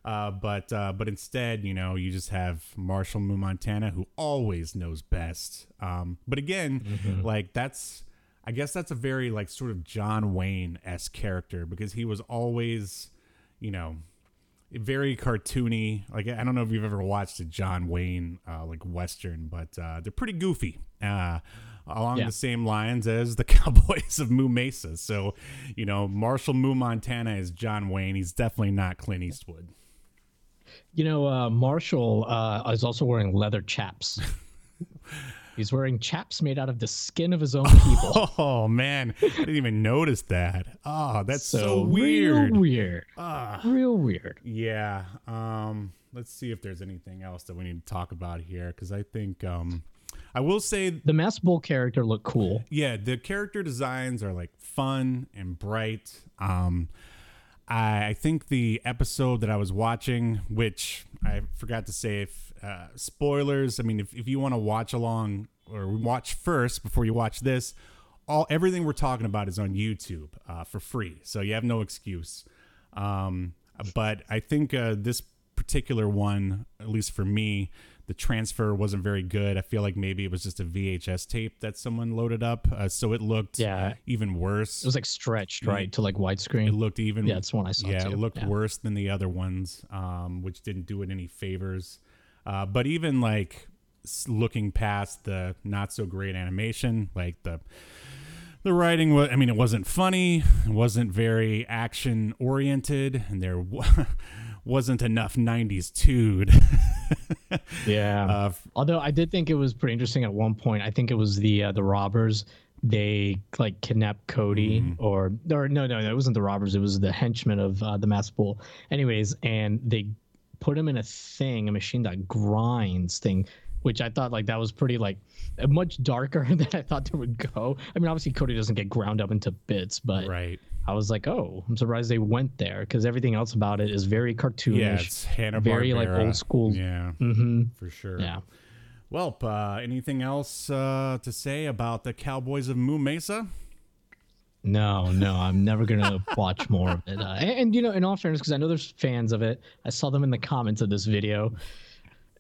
Uh, but uh, but instead, you know, you just have Marshall Moo Montana who always knows best. Um, but again, Mm-hmm. like that's I guess that's a very like sort of John Wayne esque character because he was always, you know, very cartoony. Like I don't know if you've ever watched a John Wayne uh, like western, but uh, they're pretty goofy. Uh, along Yeah. the same lines as the Cowboys of Moo Mesa. So, you know, Marshall Moo Montana is John Wayne. He's definitely not Clint Eastwood. You know, uh, Marshall uh, is also wearing leather chaps. He's wearing chaps made out of the skin of his own people. Oh man, I didn't even notice that. Oh, that's so, so weird. Real weird. Ah. Real weird. Yeah. Um, let's see if there's anything else that we need to talk about here because I think um, I will say The Masked Bull character looked cool. yeah, the character designs are like fun and bright. Um, I, think the episode that I was watching, which I forgot to say, if uh, spoilers. I mean, if, if you want to watch along or watch first before you watch this, all everything we're talking about is on YouTube uh, for free, so you have no excuse. Um, but I think uh, this particular one, at least for me, the transfer wasn't very good. I feel like maybe it was just a VHS tape that someone loaded up, uh, so it looked Yeah. even worse. It was like stretched, right, to like widescreen. It looked even. Yeah, that's one I saw, Yeah, too. it looked Yeah. worse than the other ones, um, which didn't do it any favors. Uh, but even like looking past the not so great animation, like the the writing was. I mean, it wasn't funny. It wasn't very action oriented, and there wasn't enough '90s tude. Yeah. uh, Although I did think it was pretty interesting at one point. I think it was the uh, the robbers. They like kidnapped Cody, Mm-hmm. or or no, no, no, it wasn't the robbers. It was the henchmen of uh, the Masked Bull. Anyways, and they put him in a thing, a machine that grinds thing, which I thought like that was pretty like much darker than I thought they would go. I mean, obviously Cody doesn't get ground up into bits, but right. I was like, oh, I'm surprised they went there because everything else about it is very cartoonish. Yeah, it's Hanna very like old school. Yeah, hmm for sure. Yeah. Well, uh, anything else uh, to say about the Cowboys of Moo Mesa? No, no, I'm never gonna watch more of it. Uh, and, and, you know, in all fairness, because I know there's fans of it, I saw them in the comments of this video,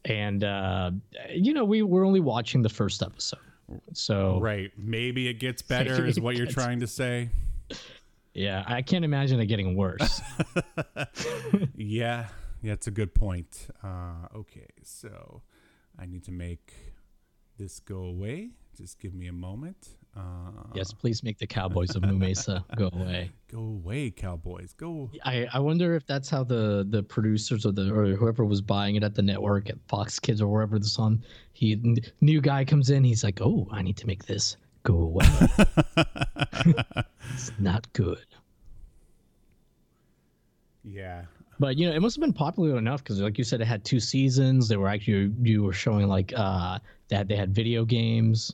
and uh, you know, we we're only watching the first episode, so Right. Maybe it gets better, is what you're trying to say. Yeah, I can't imagine it getting worse. Yeah, yeah, it's a good point. Uh, okay, so I need to make this go away. Just give me a moment. Uh, yes, please make the Cowboys of Mesa go away. Go away, Cowboys. Go. I, I wonder if that's how the the producers or the or whoever was buying it at the network at Fox Kids or wherever this on, he new guy comes in, he's like, oh, I need to make this go away. it's not good. Yeah. But you know, it must have been popular enough because, like you said, it had two seasons. They were actually you were showing like uh, that they had video games,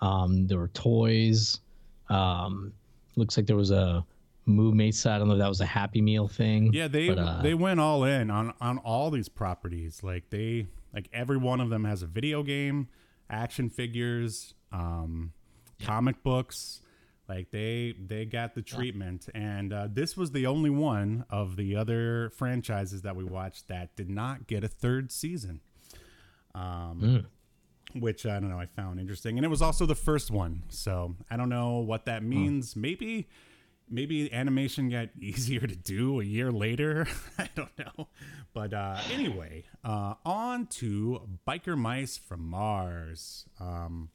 um, there were toys. Um, looks like there was a Moo Mesa. I don't know if that was a Happy Meal thing. Yeah, they but, uh, they went all in on on all these properties. Like they like every one of them has a video game, action figures, um, comic books. Like they they got the treatment, and uh, this was the only one of the other franchises that we watched that did not get a third season. Um, which I don't know, I found interesting, and it was also the first one. So I don't know what that means. Maybe maybe animation got easier to do a year later. I don't know. But uh, anyway, uh, on to Biker Mice from Mars. Um,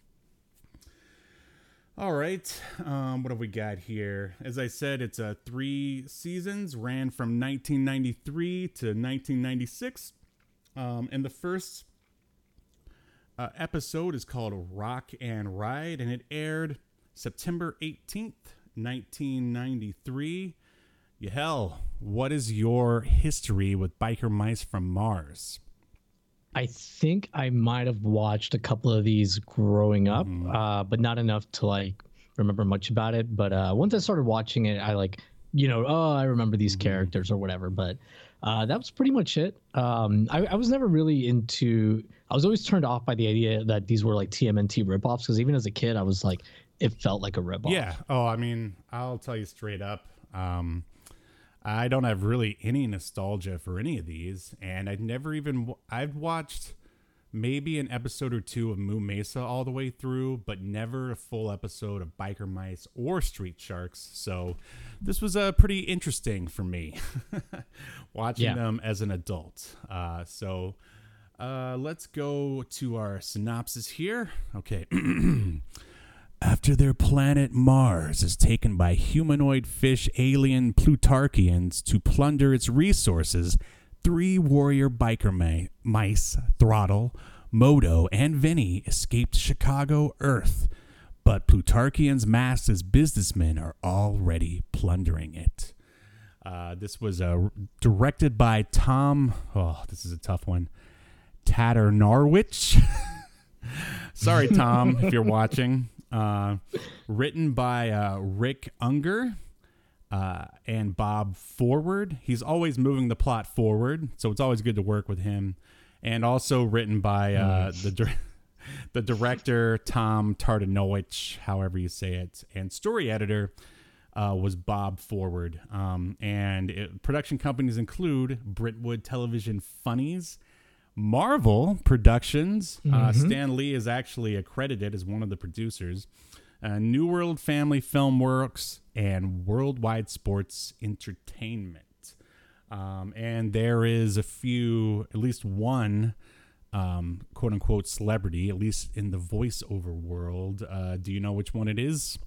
all right. Um, what have we got here? As I said, it's uh, three seasons, ran from 1993 to 1996. Um, and the first uh, episode is called Rock and Ride, and it aired September 18th, 1993. Yahel, what is your history with Biker Mice from Mars? I think I might have watched a couple of these growing up, uh, but not enough to like remember much about it. But uh, once I started watching it, I like, you know, oh, I remember these characters or whatever. But uh, that was pretty much it. Um, I, I was never really into. I was always turned off by the idea that these were like TMNT ripoffs because even as a kid, I was like, it felt like a ripoff. Yeah. Oh, I mean, I'll tell you straight up. Um, I don't have really any nostalgia for any of these, and I'd never even I've watched maybe an episode or two of Moo Mesa all the way through, but never a full episode of Biker Mice or Street Sharks. So this was uh, pretty interesting for me watching Yeah. them as an adult. Uh, so uh, let's go to our synopsis here. Okay. After their planet Mars is taken by humanoid fish alien Plutarchians to plunder its resources, three warrior biker mi- mice, Throttle, Modo, and Vinny, escape Chicago, Earth. But Plutarchians masked as businessmen are already plundering it. Uh, this was uh, directed by Tom. Oh, this is a tough one. Tatter Norwich. Sorry, Tom, if you're watching. Uh, written by uh, Rick Ungar uh, and Bob Forward. He's always moving the plot forward, so it's always good to work with him. And also written by uh, the dir- the director Tom Tataranowicz, however you say it, and story editor uh, was Bob Forward. Um, and it, production companies include Brentwood Television Funnies, Marvel Productions. Uh, Stan Lee is actually accredited as one of the producers. Uh, New World Family Film Works and Worldwide Sports Entertainment. Um, and there is a few, at least one, um, quote unquote celebrity, at least in the voiceover world. Uh, do you know which one it is?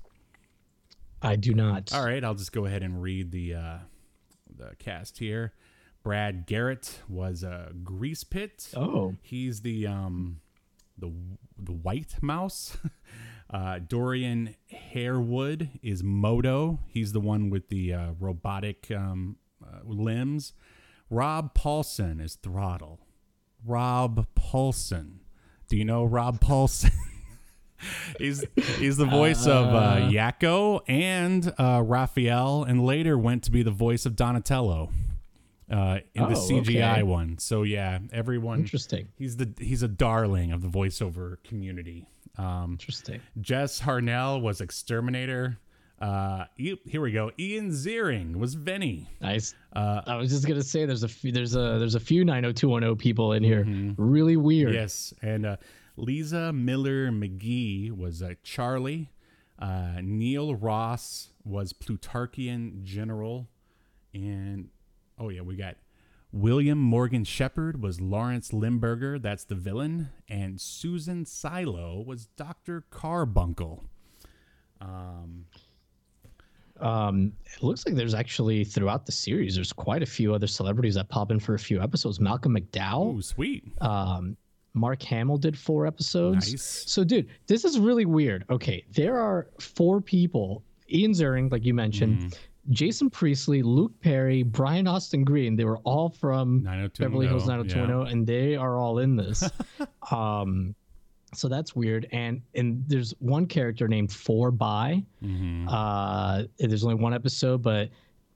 I do not. All right, I'll just go ahead and read the uh, the cast here. Brad Garrett was a Grease Pit. Oh. He's the um the the white mouse. Uh, Dorian Harewood is Modo. He's the one with the uh, robotic um, uh, limbs. Rob Paulsen is Throttle. Rob Paulsen. Do you know Rob Paulsen? he's he's the voice of uh, Yakko and uh, Raphael, and later went to be the voice of Donatello uh, in the Oh, CGI okay. one. So yeah, everyone. Interesting. He's the he's a darling of the voiceover community. Um, Interesting. Jess Harnell was Exterminator. Uh, here we go. Ian Ziering was Vinny. Nice. Uh, I was just gonna say there's a few, there's a there's a few 90210 people in here. Really weird. Yes, and uh, Leeza Miller McGee was uh, Charlie. Uh, Neil Ross was Plutarchian General, and oh yeah, we got William Morgan Sheppard was Lawrence Limburger. That's the villain, and Susan Silo was Doctor Karbunkle. Um, Um, it looks like there's actually throughout the series there's quite a few other celebrities that pop in for a few episodes. Malcolm McDowell, oh, sweet. um, Mark Hamill did four episodes. Nice. So, dude, this is really weird. Okay, there are four people: Ian Ziering, like you mentioned, Mm. Jason Priestley, Luke Perry, Brian Austin Green. They were all from 90210, Beverly Hills yeah. 90210, and they are all in this. um, so that's weird. And and there's one character named Four By. Mm-hmm. Uh, there's only one episode, but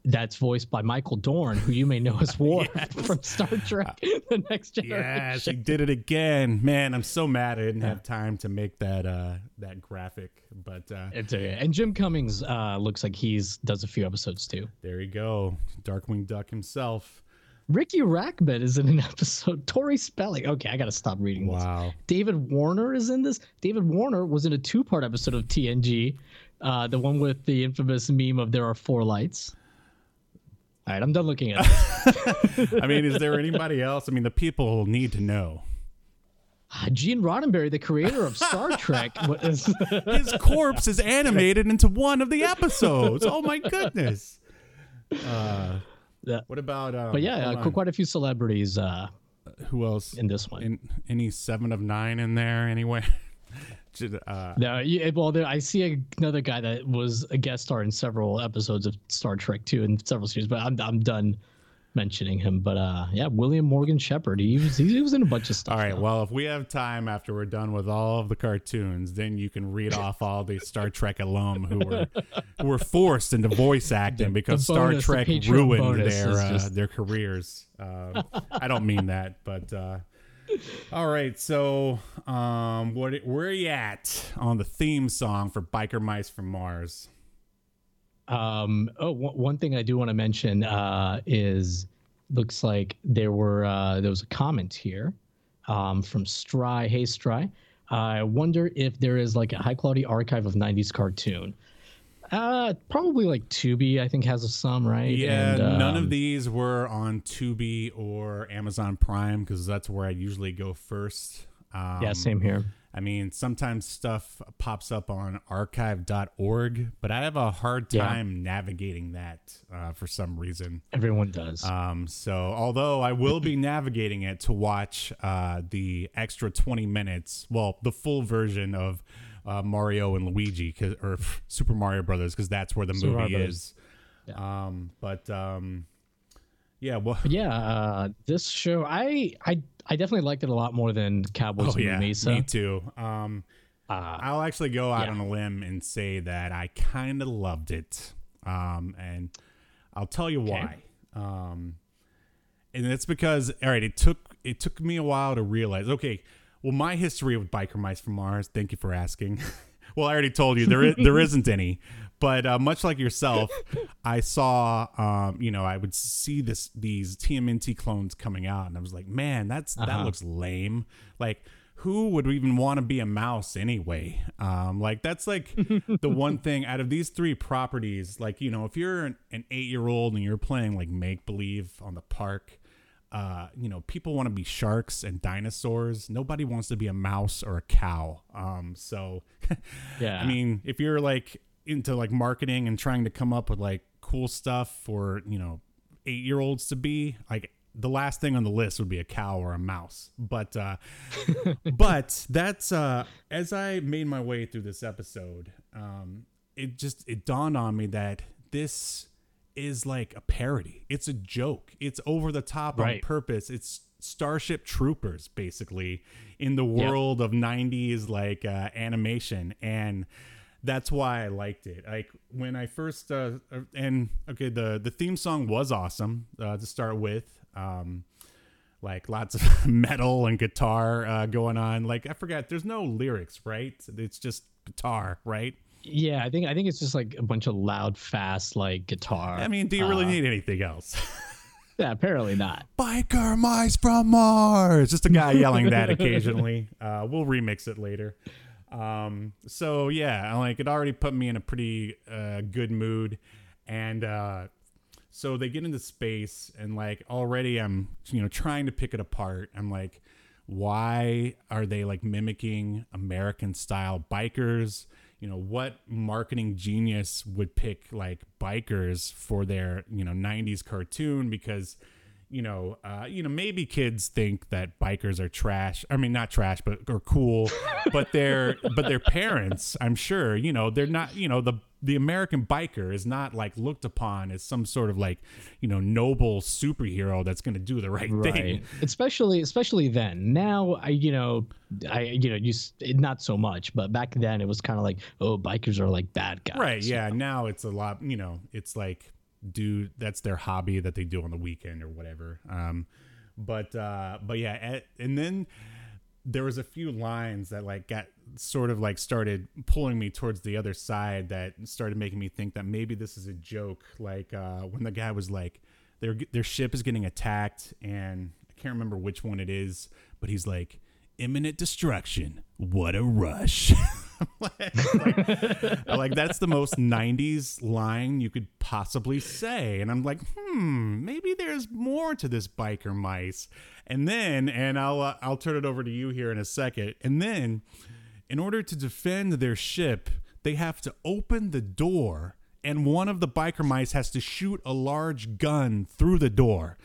that's voiced by Michael Dorn, who you may know as Worf from Star Trek: The Next Generation. Yes, he did it again. Man, I'm so mad I didn't have time to make that uh that graphic. But uh It's okay. And Jim Cummings uh, looks like he's does a few episodes too. there you go. Darkwing Duck himself. Rikki Rachtman is in an episode. Tori Spelling. Okay, I gotta stop reading this. Wow. David Warner is in this. David Warner was in a two-part episode of TNG, uh, the one with the infamous meme of "There are four lights." All right, I'm done looking at it. I mean, is there anybody else? I mean, the people need to know. Ah, Gene Roddenberry, the creator of Star Trek, was His corpse is animated into one of the episodes. Oh my goodness. Uh, what about? Um, but yeah, uh, quite a few celebrities uh, who else? in this one. In, any seven of nine in there anywhere? Uh, No, yeah, well, there, I see another guy that was a guest star in several episodes of Star Trek too, in several series. But I'm I'm done mentioning him. But uh, yeah, William Morgan Sheppard. He was he was in a bunch of stuff. All right. now. Well, if we have time after we're done with all of the cartoons, then you can read off all the Star Trek alum who were who were forced into voice acting because the Star bonus, the Trek ruined their uh, just- their careers. Uh, I don't mean that, but uh, all right. So, um, what where are you at on the theme song for Biker Mice from Mars? Um, oh, one one thing I do want to mention uh, is looks like there were uh, there was a comment here um, from Stry. Hey, Stry. I wonder if there is like a high quality archive of 90s cartoon. Uh, probably like Tubi, I think has some, right? Yeah, And, none of um, these were on Tubi or Amazon Prime because that's where I usually go first. Um, Yeah, same here. I mean, sometimes stuff pops up on archive.org, but I have a hard Yeah. time navigating that uh, for some reason. Everyone does. Um, so, although I will be navigating it to watch uh, the extra 20 minutes, well, the full version of uh, Mario and Luigi, 'cause- or Super Mario Brothers, because that's where the Super movie Brothers. is. Um, but um, yeah, well, yeah, uh, this show, I, I, I definitely liked it a lot more than Cowboys oh yeah, Mesa. me too. Um, Uh, I'll actually go out yeah. on a limb and say that I kind of loved it. Um, and I'll tell you why. Um, and it's because all right, it took it took me a while to realize. Okay, well, my history with biker mice from Mars. Thank you for asking. well, I already told you there is, there isn't any, but uh, much like yourself, I saw um, you know I would see this these TMNT clones coming out, and I was like, man, that's that Uh-huh. looks lame. Like who would even want to be a mouse anyway? Um, like that's like the one thing out of these three properties. Like you know, if you're an, an eight year old and you're playing like make believe on the park, uh, you know, people want to be sharks and dinosaurs. Nobody wants to be a mouse or a cow. Um, so yeah. I mean, if you're like into like marketing and trying to come up with like cool stuff for, you know, eight year olds to be, like the last thing on the list would be a cow or a mouse. But uh but that's uh as I made my way through this episode, um, it just it dawned on me that this is like a parody. It's a joke. It's over the top on purpose. It's Starship Troopers basically in the world of 90s like uh, animation and that's why I liked it. Like when I first uh, and okay the the theme song was awesome uh, to start with. Um like lots of metal and guitar uh, going on. Like I forgot there's no lyrics, right? It's just guitar, right? Yeah, I think I think it's just like a bunch of loud, fast like guitar. I mean, do you really Uh, need anything else? Yeah, apparently not. biker mice from Mars. Just a guy yelling that occasionally. Uh, we'll remix it later. Um, so yeah, like it already put me in a pretty uh, good mood, and uh, so they get into space, and like already I'm you know trying to pick it apart. I'm like, why are they like mimicking American style bikers? You know, what marketing genius would pick like bikers for their, you know, 90s cartoon because you know, uh, you know, maybe kids think that bikers are trash. I mean, not trash, but are cool. but their but their parents, I'm sure, you know, they're not. You know, the the American biker is not like looked upon as some sort of like, you know, noble superhero that's going to do the right, Right. thing. Especially especially then. Now I you know I you know you not so much, but back then it was kind of like oh bikers are like bad guys. Right. Yeah. Now it's a lot. You know, it's like do that's their hobby that they do on the weekend or whatever. Um, but uh, but yeah, at, and then there was a few lines that like got sort of like started pulling me towards the other side that started making me think that maybe this is a joke. Like uh, when the guy was like, their their ship is getting attacked, and I can't remember which one it is, but he's like, imminent destruction. What a rush. like, like that's the most 90s line you could possibly say and i'm like hmm maybe there's more to this biker mice and then and i'll uh, i'll turn it over to you here in a second and then in order to defend their ship they have to open the door and one of the biker mice has to shoot a large gun through the door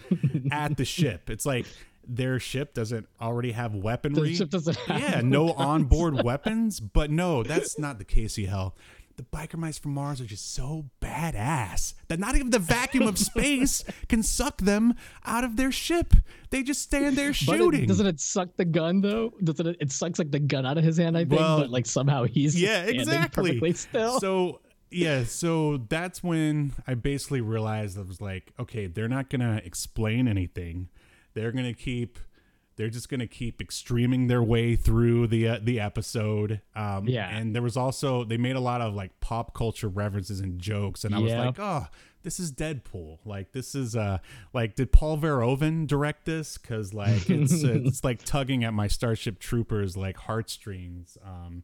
at the ship it's like their ship doesn't already have weaponry ship doesn't have yeah no onboard weapons but no that's not the case hell the biker mice from mars are just so badass that not even the vacuum of space can suck them out of their ship they just stand there shooting it, doesn't it suck the gun though? Doesn't it? It sucks like the gun out of his hand, I think. Well, but like somehow he's yeah exactly perfectly still. so yeah so that's when i basically realized i was like okay they're not gonna explain anything they're gonna keep they're just gonna keep extreming their way through the uh, the episode. Um, Yeah. and there was also they made a lot of like pop culture references and jokes, and I was Yep. like, oh, this is Deadpool. Like this is uh like did Paul Verhoeven direct this? Because like it's it's like tugging at my Starship Troopers like heartstrings. Um,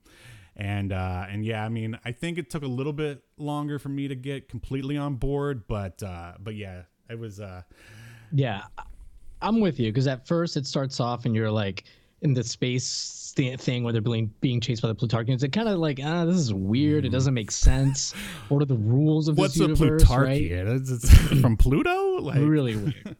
and uh, and yeah, I mean, I think it took a little bit longer for me to get completely on board, but uh, but yeah, it was uh, Yeah, I'm with you because at first it starts off and you're like in the space thing where they're being being chased by the Plutarchians. It kind of like ah, this is weird. It doesn't make sense. What are the rules of what's this a universe? Right? Plutarchian? It's, it's from Pluto, like Really weird.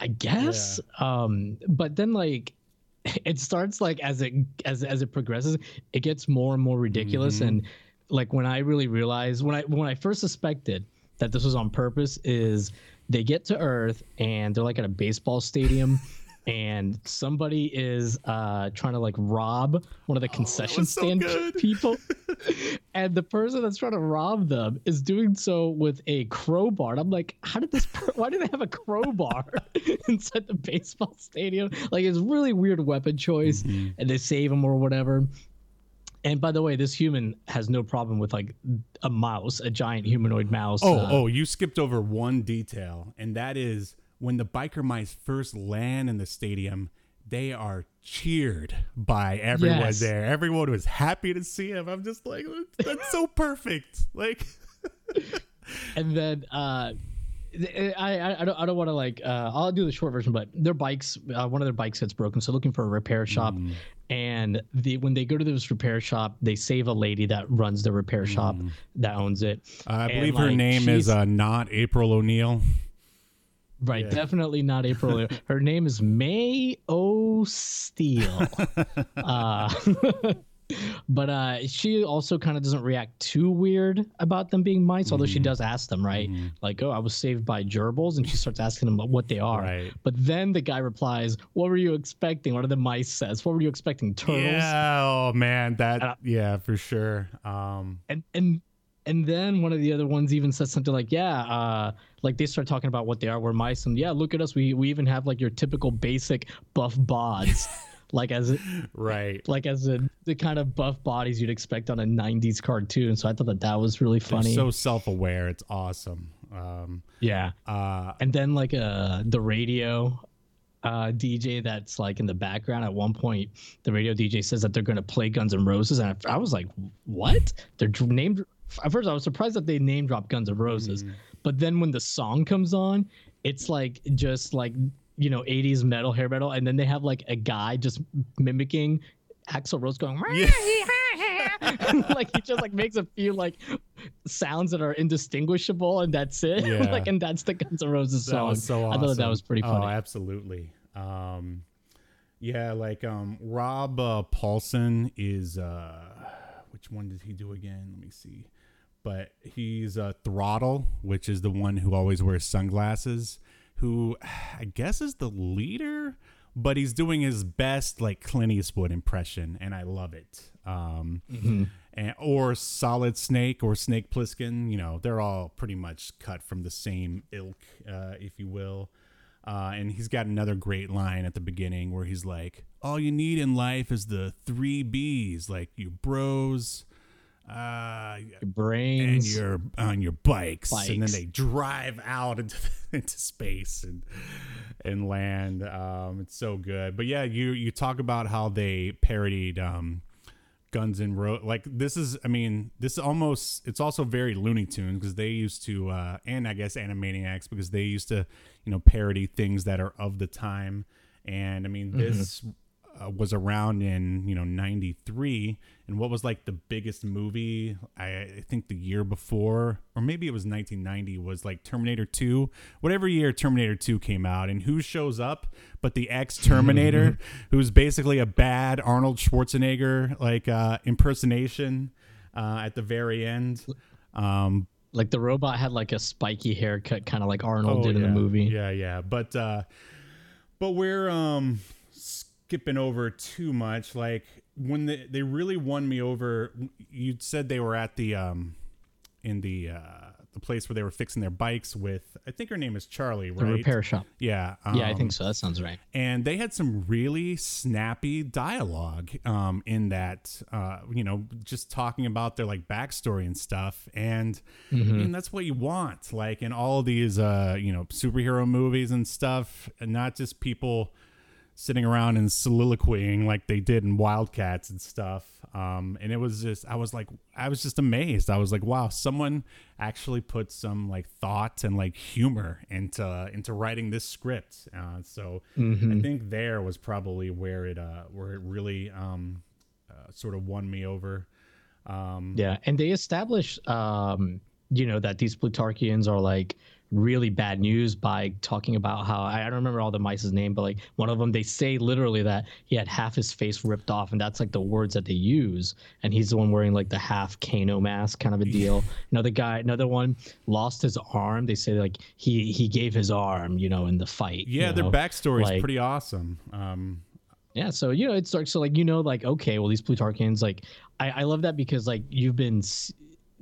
I guess. Um, but then like it starts like as it as as it progresses, it gets more and more ridiculous. Mm-hmm. And like when I really realized when I when I first suspected that this was on purpose is they get to Earth and they're like at a baseball stadium. And somebody is uh, trying to like rob one of the concession Oh, was so stand people, and the person that's trying to rob them is doing so with a crowbar. And I'm like, how did this? Per- why do they have a crowbar inside the baseball stadium? Like, it's really weird weapon choice, Mm-hmm. and they save him or whatever. And by the way, this human has no problem with like a mouse, a giant humanoid mouse. Oh, uh, oh, you skipped over one detail, and that is when the biker mice first land in the stadium, they are cheered by everyone Yes. there. Everyone was happy to see him. I'm just like, that's so perfect. Like, and then uh I, I I don't I don't want to like uh I'll do the short version but their bikes uh, one of their bikes gets broken so looking for a repair shop Mm. and the when they go to this repair shop they save a lady that runs the repair shop Mm. that owns it I And, believe her like, name is uh, not April O'Neil. right definitely not April her name is May O Steele uh But uh, she also kind of doesn't react too weird about them being mice, although Mm-hmm. she does ask them, right? Like, oh, I was saved by gerbils, and she starts asking them what they are. Right. But then the guy replies, "What were you expecting?" One of the mice says, "What were you expecting? Turtles?" Yeah, oh man, that yeah for sure. Um, And and and then one of the other ones even says something like, "Yeah, uh, like they start talking about what they are. We're mice, and yeah, look at us. We we even have like your typical basic buff bods." Like as right. like as a, the kind of buff bodies you'd expect on a 90s cartoon so i thought that that was really They're funny so self-aware. It's awesome. Um, yeah uh, and then like uh the radio uh dj that's like in the background at one point the radio dj says that they're going to play guns N' roses and I, I was like what they're named at first i was surprised that they name dropped guns N' roses but then when the song comes on it's like just like you know 80s metal hair metal and then they have like a guy just mimicking Axl Rose going like he just like makes a few like sounds that are indistinguishable and that's it Yeah. like and that's the guns N' roses that song so i thought that was pretty Oh, funny absolutely. Um, yeah, like um, Rob uh, Paulsen is uh, which one did he do again? Let me see. But he's uh, Throttle, which is the one who always wears sunglasses. Who I guess is the leader, but he's doing his best like Clint Eastwood impression, and I love it. Um, and, or Solid Snake or Snake Plissken, you know, they're all pretty much cut from the same ilk, uh, if you will. Uh, and he's got another great line at the beginning where he's like, "All you need in life is the three B's, like you bros, uh, Your and brains your on your bikes. and then they drive out into into space and and land. Um, it's so good. But yeah, you you talk about how they parodied um, Guns and Ro like this is I mean this is almost it's also very Looney Tunes because they used to uh, and I guess Animaniacs because they used to you know parody things that are of the time. And I mean this uh, was around in you know 93 and what was like the biggest movie I, I think the year before or maybe it was 1990 was like terminator 2 whatever year terminator 2 came out and who shows up but the ex terminator who's basically a bad arnold schwarzenegger like uh impersonation uh at the very end. Um like the robot had like a spiky haircut kind of like arnold Oh, did in the movie. Yeah, yeah. But uh but we're um skipping over too much. Like when they they really won me over you said they were at the um in the uh the place where they were fixing their bikes with I think her name is Charlie, right? The right? repair shop. Yeah. yeah, I um, think so. That sounds right. and they had some really snappy dialogue um, in that uh, you know just talking about their like backstory and stuff and I mean, that's what you want like in all of these uh, you know superhero movies and stuff and not just people sitting around and soliloquying like they did in wildcats and stuff. Um, and it was just i was like i was just amazed. I was like wow someone actually put some like thought and like humor into into writing this script. Uh, so i think there was probably where it uh where it really um uh, sort of won me over. Um Yeah, and they establish, um, you know, that these Plutarchians are like really bad news by talking about how I don't remember all the mice's name, but like one of them, they say literally that he had half his face ripped off, and that's like the words that they use. And he's the one wearing like the half Kano mask kind of a deal. another guy, another one lost his arm. They say like he he gave his arm, you know, in the fight. yeah their know? backstory is like- pretty awesome um Yeah, so you know, it's like so like you know, like okay, well these Plutarchians, like I, I love that because like you've been,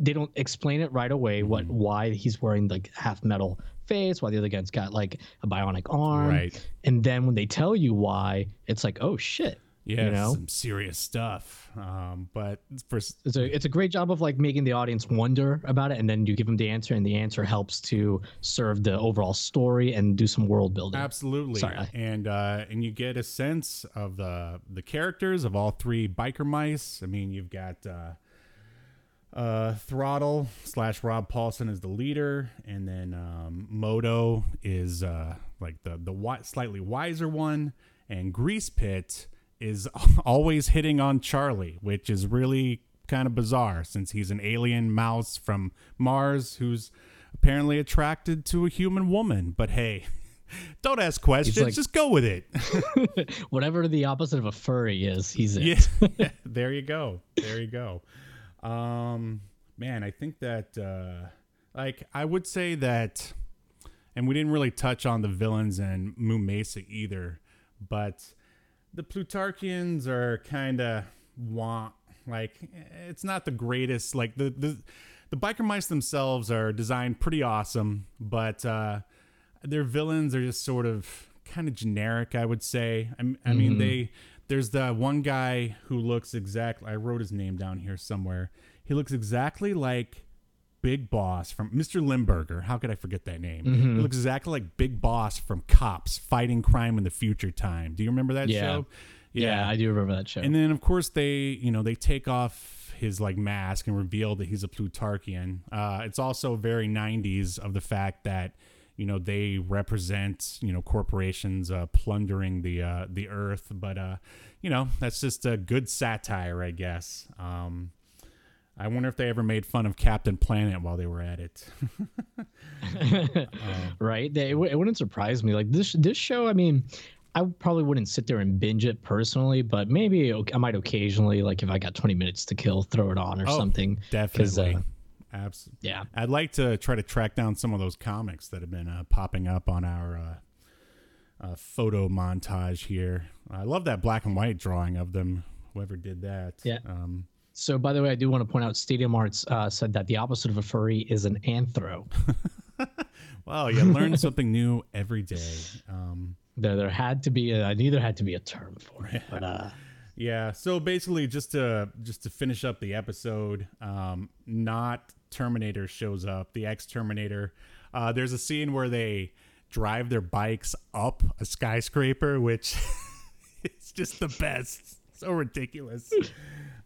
they don't explain it right away what Mm-hmm. why he's wearing like half metal face, why the other guy's got like a bionic arm, Right. And then when they tell you why, it's like oh shit, yeah you know. some serious stuff um but for It's a it's a great job of like making the audience wonder about it, and then you give them the answer, and the answer helps to serve the overall story and do some world building. Absolutely. Sorry, and uh, and you get a sense of the the characters of all three biker mice. I mean, you've got uh, uh, Throttle slash Rob Paulsen is the leader, and then um, Modo is uh, like the the wi- slightly wiser one, and Grease Pit is always hitting on Charlie, which is really kind of bizarre since he's an alien mouse from Mars who's apparently attracted to a human woman. But hey, don't ask questions, like- just go with it. Whatever the opposite of a furry is, he's it. yeah, there you go. There you go. Um, man, I think that uh, like I would say that, and we didn't really touch on the villains and Moo Mesa either, but the Plutarchians are kind of want like it's not the greatest. Like the the the biker mice themselves are designed pretty awesome, but uh, their villains are just sort of kind of generic. I would say. I, I mean they. There's the one guy who looks exactly. I wrote his name down here somewhere. He looks exactly like Big Boss from Mr. Limburger. How could I forget that name? Mm-hmm. He looks exactly like Big Boss from Cops Fighting Crime in the Future Time. Do you remember that Yeah. show? Yeah, I do remember that show. And then of course they, you know, they take off his like mask and reveal that he's a Plutarchian. Uh, it's also very 90s of the fact that you know they represent you know corporations uh, plundering the uh, the earth, but uh, you know that's just a good satire, I guess. Um, I wonder if they ever made fun of Captain Planet while they were at it. right? They, it, wou- it wouldn't surprise me. Like this this show, I mean, I probably wouldn't sit there and binge it personally, but maybe I might occasionally, like if I got 20 minutes to kill, throw it on or Oh, something. Definitely. uh, Abs- yeah. I'd like to try to track down some of those comics that have been uh, popping up on our uh, uh, photo montage here. I love that black and white drawing of them. Whoever did that. Yeah. Um, So, by the way, I do want to point out Stadium Arts uh, said that the opposite of a furry is an anthro. well, you learn something new every day. Um, there, there had to be a, neither had to be a term for it, but uh, Yeah. So basically, just to just to finish up the episode, um, not Terminator shows up. The ex Terminator. Uh, there's a scene where they drive their bikes up a skyscraper, which is just the best. So ridiculous.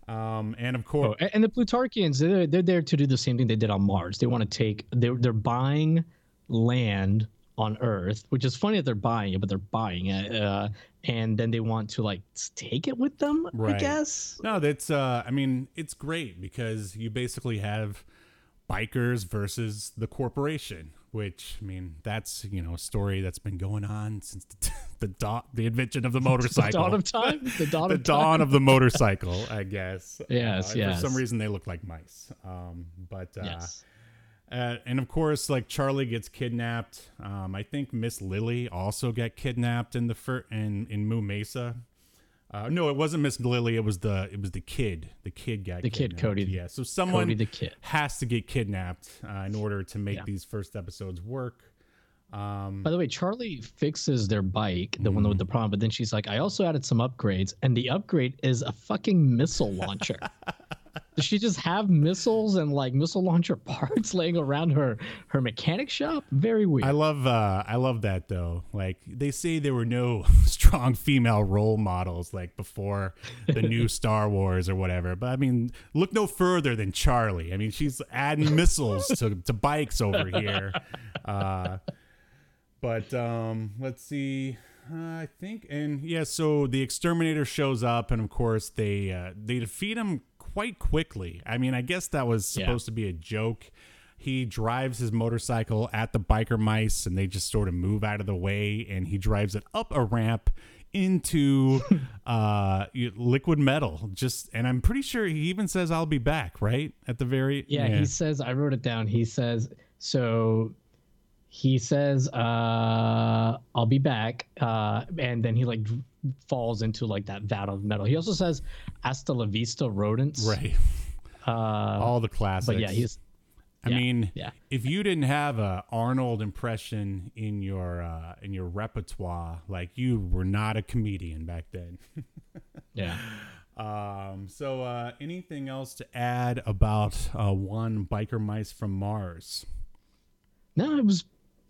Um, and of Oh, course, a- and the Plutarchians, they're, they're there to do the same thing they did on Mars. They want to take, they're, they're buying land on Earth, which is funny that they're buying it, but they're buying it. Uh, and then they want to like take it with them, I guess. no, that's. Uh, I mean, it's great because you basically have bikers versus the corporation. Which I mean, that's you know a story that's been going on since the the, dawn, the invention of the motorcycle The dawn of time? The dawn the of dawn of the motorcycle, I guess. Yes, Uh, yes. For some reason, they look like mice. Um, but uh, Yes. uh, and of course, like Charlie gets kidnapped. Um, I think Miss Lily also got kidnapped in the fir- in in Moo Mesa. Uh, no, it wasn't Miss Lily. It was the it was the kid. The kid got kidnapped. The kid. Cody. Yeah, so someone Cody the kid. has to get kidnapped uh, in order to make Yeah. these first episodes work. Um, By the way, Charlie fixes their bike, the one Mm. with the problem, but then she's like, I also added some upgrades, and the upgrade is a fucking missile launcher. Does she just have missiles and like missile launcher parts laying around her her mechanic shop? Very weird. I love uh, I love that though. Like they say there were no strong female role models like before the new Star Wars or whatever. But I mean, look no further than Charlie. I mean, she's adding missiles to, to bikes over here. Uh, but um, let's see. Uh, I think and yeah, so the exterminator shows up, and of course they uh, they defeat him quite quickly. I mean, I guess that was Yeah. supposed to be a joke. He drives his motorcycle at the biker mice, and they just sort of move out of the way, and he drives it up a ramp into uh liquid metal just and i'm pretty sure he even says i'll be back right at the very yeah, he says I wrote it down. He says so he says uh I'll be back uh and then he like falls into like that vat of metal. He also says hasta la vista rodents. right Uh all the classics but yeah, he's I Yeah, mean, yeah. if you didn't have a Arnold impression in your uh, in your repertoire, like you were not a comedian back then. yeah. um, so, uh, anything else to add about uh, one biker mice from Mars? No, it was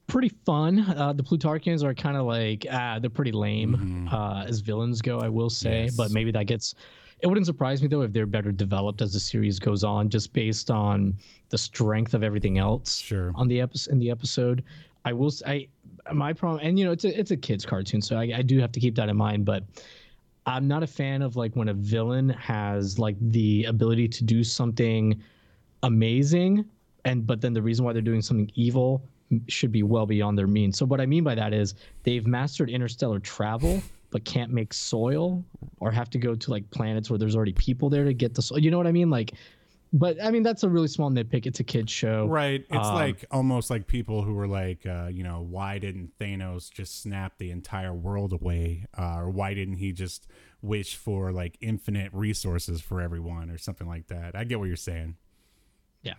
pretty fun. Uh, the Plutarkians are kind of like ah, they're pretty lame uh, as villains go, I will say. Mm-hmm. Yes. But maybe that gets. It wouldn't surprise me though if they're better developed as the series goes on, just based on the strength of everything else Sure. on the episode. In the episode, I will. I my problem, and you know, it's a it's a kids cartoon, so I, I do have to keep that in mind. But I'm not a fan of like when a villain has like the ability to do something amazing and but then the reason why they're doing something evil should be well beyond their means. So what I mean by that is they've mastered interstellar travel but can't make soil or have to go to like planets where there's already people there to get the soil. You know what I mean? Like but I mean that's a really small nitpick. It's a kids show. Right. It's Um, like almost like people who were like, uh, you know, why didn't Thanos just snap the entire world away? Uh, or why didn't he just wish for like infinite resources for everyone or something like that? I get what you're saying. Yeah.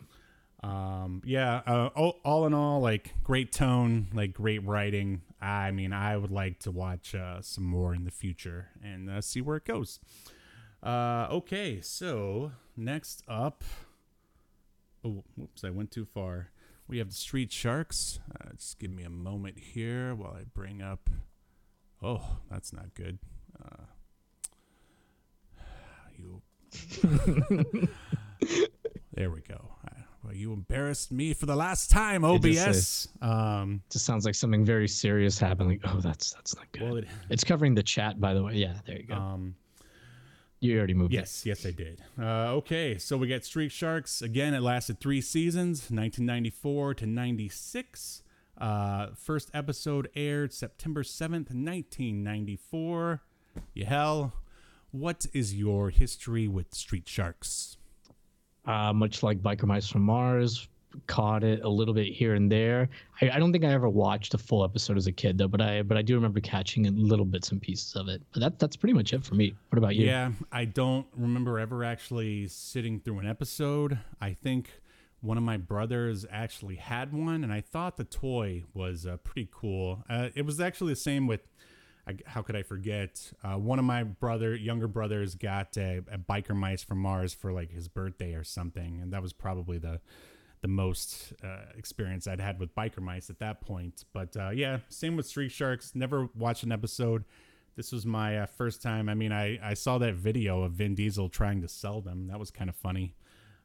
Um, yeah. Uh, all, all in all, like great tone, like great writing. I mean, I would like to watch uh, some more in the future and uh, see where it goes. Uh, okay, so next up. Oh, whoops! I went too far. We have the Street Sharks. Uh, just give me a moment here while I bring up. Oh, that's not good. Uh, you. there we go. Well, you embarrassed me for the last time, OBS. Um, Just sounds like something very serious happened. Like, oh, that's that's not good. well, it, it's covering the chat, by the way. Yeah, there you go. um, you already moved. it. Yes, yes, I did. Uh, okay, so we got Street Sharks. Again, it lasted three seasons, 1994 to 96. Uh, first episode aired September 7th, 1994. Yahel, what is your history with Street Sharks? Uh, much like Biker Mice from Mars. Caught it a little bit here and there. I, I don't think I ever watched a full episode as a kid though, but I but I do remember catching little bits and pieces of it. But that that's pretty much it for me. What about you? Yeah, I don't remember ever actually sitting through an episode. I think one of my brothers actually had one, and I thought the toy was uh, pretty cool. Uh, it was actually the same with. I, how could I forget? Uh, one of my brother, younger brothers, got a, a biker mice from Mars for like his birthday or something, and that was probably the the most uh, experience I'd had with biker mice at that point. But uh, yeah, same with Street Sharks. Never watched an episode. This was my uh, first time. I mean, I, I saw that video of Vin Diesel trying to sell them. That was kind of funny.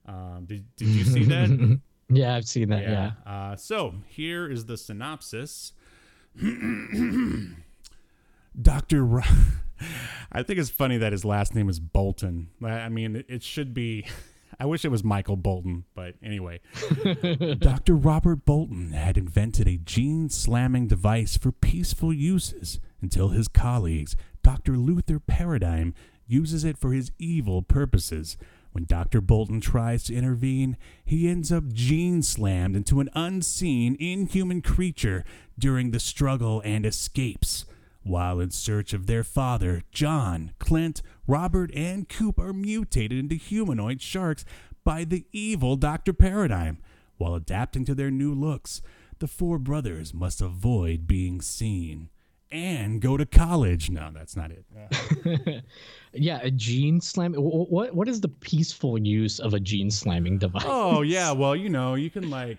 Um, did, did you see that? Yeah, I've seen that. Yeah. Uh, so here is the synopsis. Dr. Ro- I think it's funny that his last name is Bolton. I mean, it, it should be. I wish it was Michael Bolton, but anyway. Dr. Robert Bolton had invented a gene slamming device for peaceful uses until his colleagues, Dr. Luther Paradigm, uses it for his evil purposes. When Dr. Bolton tries to intervene, he ends up gene slammed into an unseen, inhuman creature during the struggle and escapes. While in search of their father, John, Clint, Robert, and Coop are mutated into humanoid sharks by the evil Dr. Paradigm. While adapting to their new looks, the four brothers must avoid being seen and go to college. No, that's not it. Yeah, a gene slam. What what is the peaceful use of a gene slamming device? Oh yeah, well you know you can like,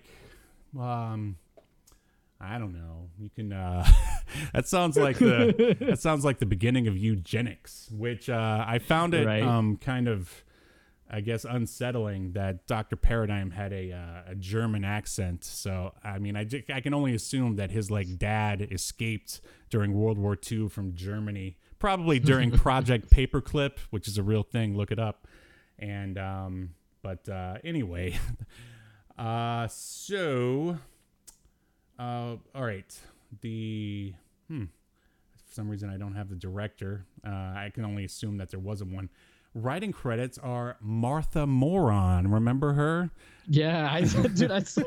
um, I don't know. You can. uh That sounds like the that sounds like the beginning of eugenics, which uh I found it Right. um kind of, I guess, unsettling that Dr. Paradigm had a uh, a German accent. So I mean, I I can only assume that his like dad escaped during World War II from Germany, probably during Project Paperclip, which is a real thing. Look it up. And um, but uh, anyway, uh, so uh, all right, the hmm. For some reason, I don't have the director. Uh, I can only assume that there wasn't one. Writing credits are Martha Moron. Remember her? Yeah, I dude, I saw,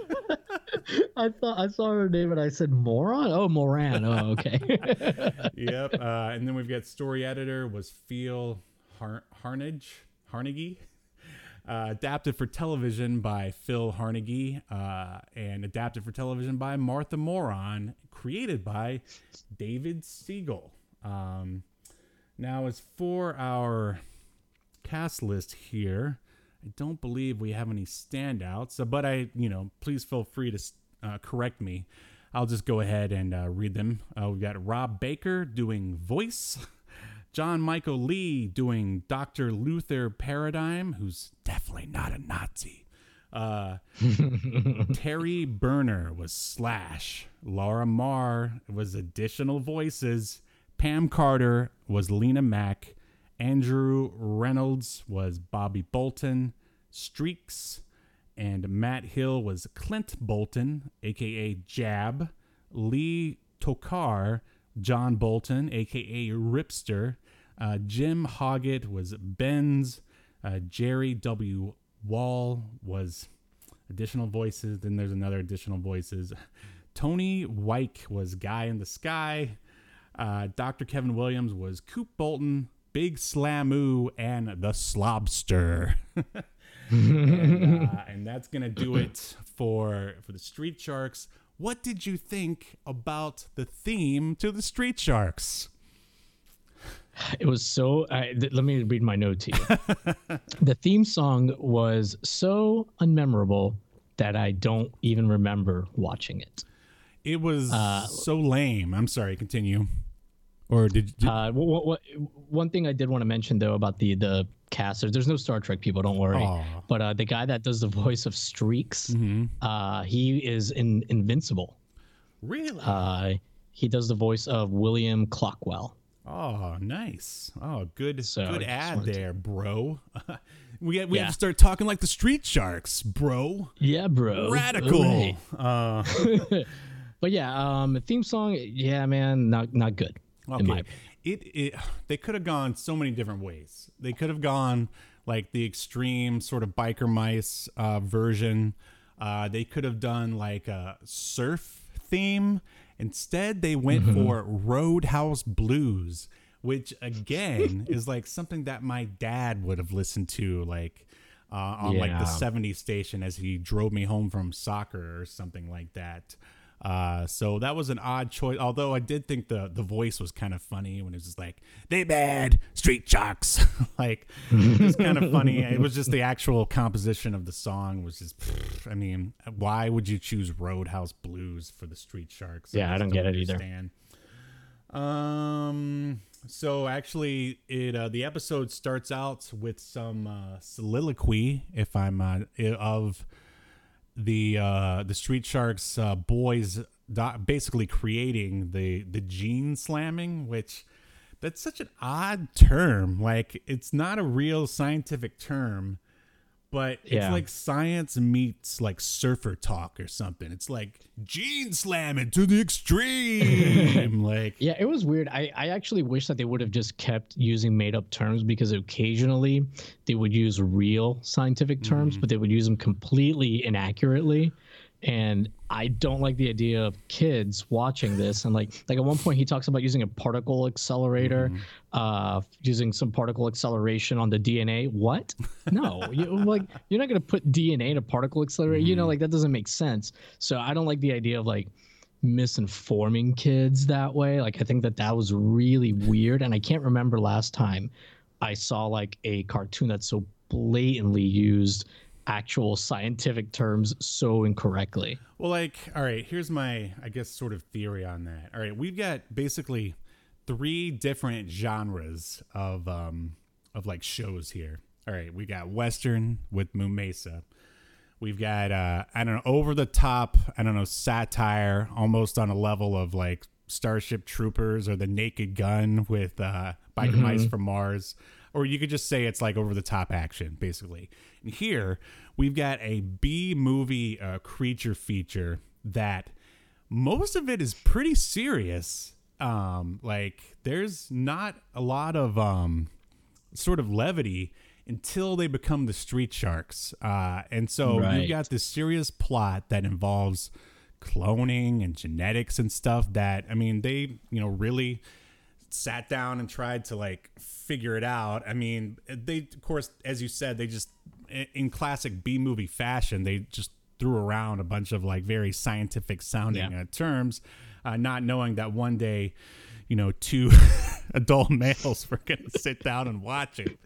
I thought I saw her name and I said moron. Oh, Moran. Oh, okay. yep. Uh, and then we've got story editor was Phil Har- Harnage, Harnage. Uh, adapted for television by Phil Harnage uh, and adapted for television by Martha Moron, created by David Siegel. Um, now, as for our cast list here, I don't believe we have any standouts, but I, you know, please feel free to uh, correct me. I'll just go ahead and uh, read them. Uh, we've got Rob Baker doing voice, John Michael Lee doing Dr. Luther Paradigm, who's definitely not a Nazi. Uh, Terry Burner was Slash. Laura Marr was additional voices. Pam Carter was Lena Mack. Andrew Rannells was Bobby Bolton. Streex and Matt Hill was Clint Bolton, aka Jab. Lee Tockar, John Bolton, aka Ripster. Uh, Jim Hoggett was Ben's. Uh, Jerry W. Wall was additional voices. Then there's another additional voices. Tony Wyke was Guy in the Sky. Uh, Dr. Kevin Williams was Coop Bolton, Big Slammu, and the Slobster. and, uh, and that's gonna do it for for the Street Sharks. What did you think about the theme to the Street Sharks? It was so. I th- let me read my note to you. the theme song was so unmemorable that I don't even remember watching it. It was so lame. I'm sorry. Continue. Or did, did Uh, what, what, one thing I did want to mention though about the the casters, there's no Star Trek people, don't worry. Aw. But uh, the guy that does the voice of Streex, uh, he is in Invincible. really? Uh, he does the voice of William Clockwell. Oh, nice. Oh, good. So, good ad there, bro. we we have to start talking like the Street Sharks, bro. Yeah, bro. Radical. Uh, But yeah, um, theme song, yeah, man, not not good. Okay. It, it they could have gone so many different ways. They could have gone like the extreme sort of biker mice uh, version. Uh, they could have done like a surf theme. Instead, they went for Roadhouse Blues, which again is like something that my dad would have listened to, like uh, on like the Yeah. 70s station as he drove me home from soccer or something like that. Uh, so that was an odd choice. Although I did think the the voice was kind of funny when it was just like they bad street sharks. like it was kind of funny. It was just the actual composition of the song was just. I mean, why would you choose Roadhouse Blues for the Street Sharks? Yeah, I don't get it either. Um. So actually, it uh, the episode starts out with some uh, soliloquy, if I'm uh, of the uh, the Street Sharks uh, boys, do- basically creating the the gene slamming, which that's such an odd term. Like it's not a real scientific term, but it's Yeah. like science meets like surfer talk or something. It's like gene slamming to the extreme. like Yeah, it was weird. I, I actually wish that they would have just kept using made up terms because occasionally they would use real scientific terms, mm. but they would use them completely inaccurately. and I don't like the idea of kids watching this. And like, like at one point, he talks about using a particle accelerator, Mm-hmm. uh, using some particle acceleration on the DNA. What? No, you, like you're not gonna put DNA in a particle accelerator. You Mm-hmm. know, like that doesn't make sense. So I don't like the idea of like misinforming kids that way. Like I think that that was really weird, and I can't remember last time I saw like a cartoon that so blatantly used actual scientific terms so incorrectly. Well, like, all right, here's my, I guess, sort of theory on that. All right, we've got basically three different genres of um of like shows here. All right, we got Western with Moo Mesa. We've got uh I don't know, over the top, I don't know, satire, almost on a level of like Starship Troopers or the Naked Gun with uh Biker Mice from Mars. Or you could just say it's like over the top action, basically. And here we've got a B movie uh, creature feature that most of it is pretty serious. Um, like there's not a lot of um sort of levity until they become the street sharks. Uh, and so Right. you've got this serious plot that involves cloning and genetics and stuff that I mean they, you know, really sat down and tried to like figure it out. I mean, they of course, as you said, they just in classic B movie fashion, they just threw around a bunch of like very scientific sounding Yeah. uh, terms, uh, not knowing that one day, you know, two adult males were going to sit down and watch it.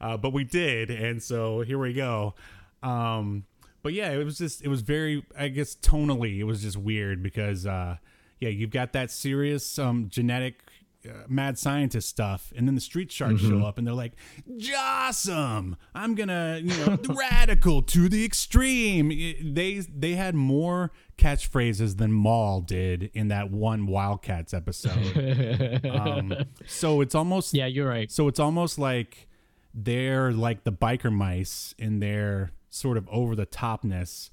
Uh, but we did, and so here we go. Um, but yeah, it was just it was very I guess tonally it was just weird because uh, yeah, you've got that serious um, genetic uh, mad scientist stuff, and then the street sharks show up and they're like, "Jawsome, I'm gonna you know radical to the extreme." It- they they had more catchphrases than Maul did in that one Wildcats episode. um, so it's almost Yeah, you're right. so it's almost like they're like the biker mice in their sort of over the topness,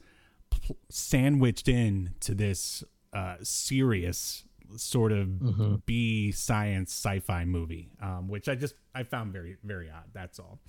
sandwiched in to this uh, serious sort of B science sci-fi movie, um, which I just I found very very odd. That's all.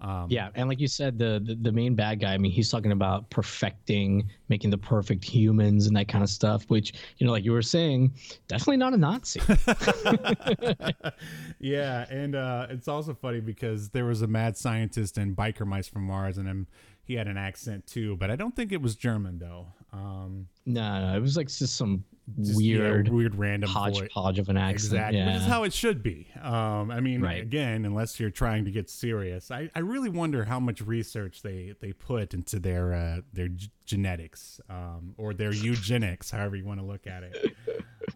Um, Yeah, and like you said, the, the the main bad guy. I mean, he's talking about perfecting, making the perfect humans and that kind of stuff. Which you know, like you were saying, definitely not a Nazi. yeah, and uh, it's also funny because there was a mad scientist in Biker Mice from Mars, and him, he had an accent too, but I don't think it was German though. Um, no, no, it was like just some just, yeah, weird weird random hodgepodge of an accent. Exactly, Yeah. which is how it should be. Um, I mean, Right. again, unless you're trying to get serious, I, I really wonder how much research they, they put into their uh, their g- genetics um, or their eugenics, however you want to look at it.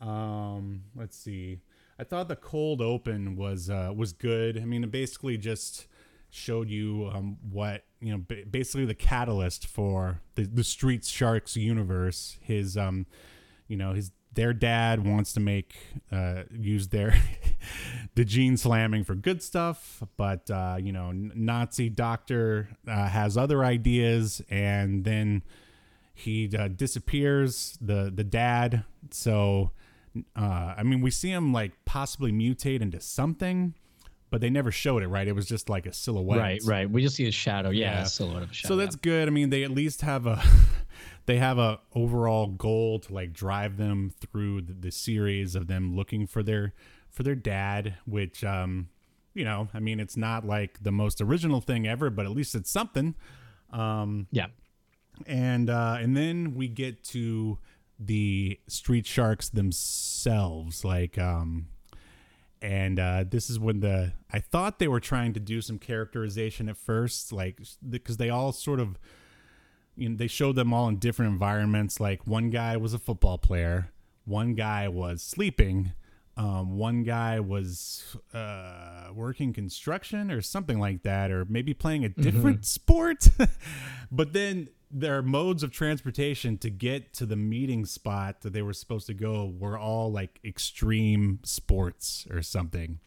Um, let's see. I thought the cold open was uh, was good. I mean, it basically just showed you um, what you know, ba- basically the catalyst for the the Street Sharks universe. His um, you know, his their dad wants to make uh, use their the gene slamming for good stuff, but uh, you know, Nazi doctor uh, has other ideas, and then he uh, disappears. The the dad. So, uh, I mean, we see him like possibly mutate into something, but they never showed it. Right? It was just like a silhouette. right, right. We just see a shadow. Yeah, Yeah. a silhouette of a shadow. So that's good. I mean, they at least have a they have a overall goal to like drive them through the, the series of them looking for their for their dad, which um you know, I mean, it's not like the most original thing ever, but at least it's something. Um yeah. and uh and then we get to the street sharks themselves like um and uh this is when the i thought they were trying to do some characterization at first like because they all sort of you know they showed them all in different environments like one guy was a football player one guy was sleeping um, one guy was uh, working construction or something like that, or maybe playing a different sport. but then their modes of transportation to get to the meeting spot that they were supposed to go were all like extreme sports or something.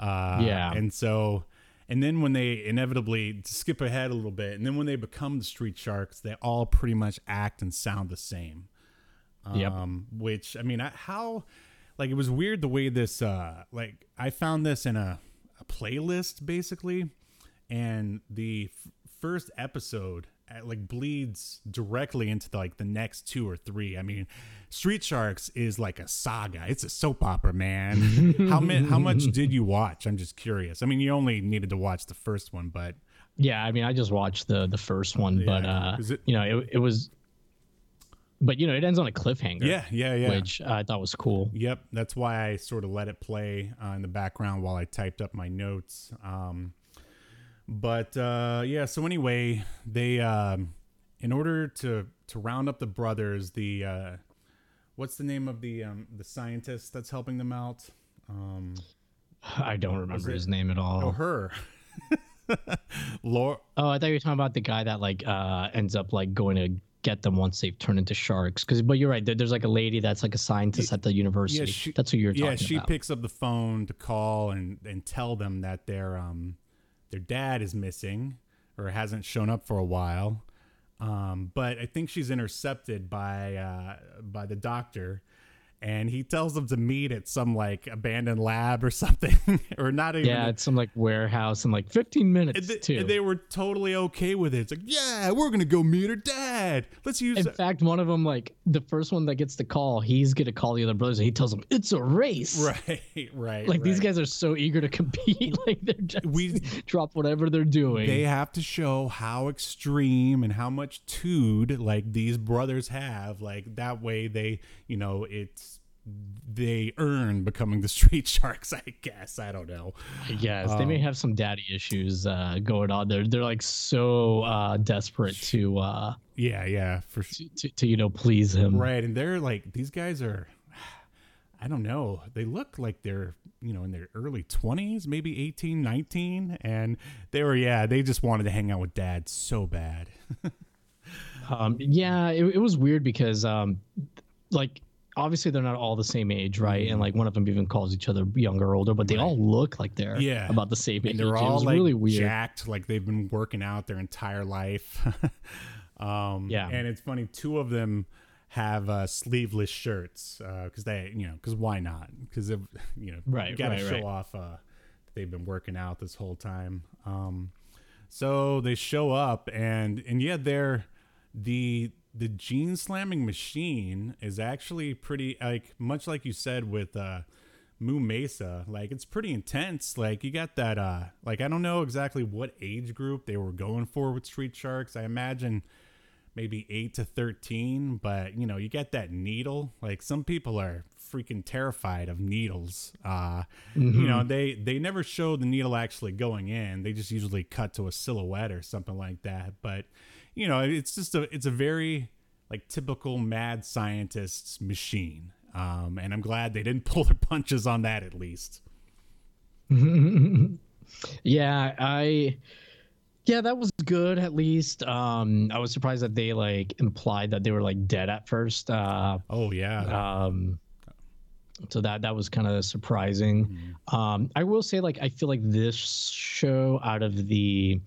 Uh, Yeah. And so, and then when they inevitably skip ahead a little bit, and then when they become the street sharks, they all pretty much act and sound the same. Yep. Um, which I mean, I, how like it was weird the way this uh like I found this in a, a playlist basically, and the f- first episode like bleeds directly into the, like the next two or three. I mean, Street Sharks is like a saga. It's a soap opera, man. how mi- how much did you watch? I'm just curious. I mean, you only needed to watch the first one, but Yeah, I mean, I just watched the the first one, but uh, it- you know, it, it was, but you know, it ends on a cliffhanger. yeah, yeah, yeah. which I thought was cool. Yep, that's why I sort of let it play uh, in the background while I typed up my notes. Um, but uh, yeah, so anyway, they um, in order to to round up the brothers, the uh, what's the name of the um, the scientist that's helping them out? Um, I don't remember his name at all. oh, her. Laura. Oh, I thought you were talking about the guy that like uh ends up like going to get them once they've turned into sharks. Because, but you're right. There, there's like a lady that's like a scientist at the university. she- that's who you're talking about. yeah, she about. picks up the phone to call and and tell them that their um their dad is missing or hasn't shown up for a while. Um, but I think she's intercepted by uh, by the doctor, and he tells them to meet at some like abandoned lab or something, or not even. yeah, it's some like warehouse in like 15 minutes and they, too. and they were totally okay with it. It's like, yeah, we're gonna go meet her dad. Let's use. in fact, one of them, like the first one that gets the call, he's gonna call the other brothers, and he tells them it's a race. right, right. Like these guys are so eager to compete, like they're just We- drop whatever they're doing. they have to show how extreme and how much tude like these brothers have like that way they you know it's they earn becoming the street sharks i guess. I don't know. Yes, they may Um, have some daddy issues uh, going on. There. They're like so uh, desperate to, uh, yeah yeah for to, to to you know please him. right and they're like these guys are i don't know. They look like they're you know in their early 20s maybe 18 19 and they were yeah they just wanted to hang out with dad so bad. Um, yeah, it, it was weird because um, like obviously they're not all the same age, right? And like one of them even calls each other younger or older, but they all look like they're Yeah. about the same age. and they're all like really weird. jacked, like they've been working out their entire life. um, Yeah. and it's funny. Two of them have uh, sleeveless shirts because they, you know, because why not? Because you know, Right, got to right, show right. off uh, they've been working out this whole time. Um, so they show up, and and yeah, they're the the gene slamming machine is actually pretty like much like you said with uh Moo Mesa, like it's pretty intense. Like you got that uh like I don't know exactly what age group they were going for with Street Sharks. I imagine maybe 8 to 13, but you know, you get that needle. Like some people are freaking terrified of needles. Uh you know, they they never show the needle actually going in. They just usually cut to a silhouette or something like that. But you know, it's just a it's a very like typical mad scientist's machine. Um, and I'm glad they didn't pull their punches on that at least. Yeah, I yeah, that was good at least. Um I was surprised that they like implied that they were like dead at first. Uh Oh yeah, um so that that was kind of surprising. Um I will say like I feel like this show out of the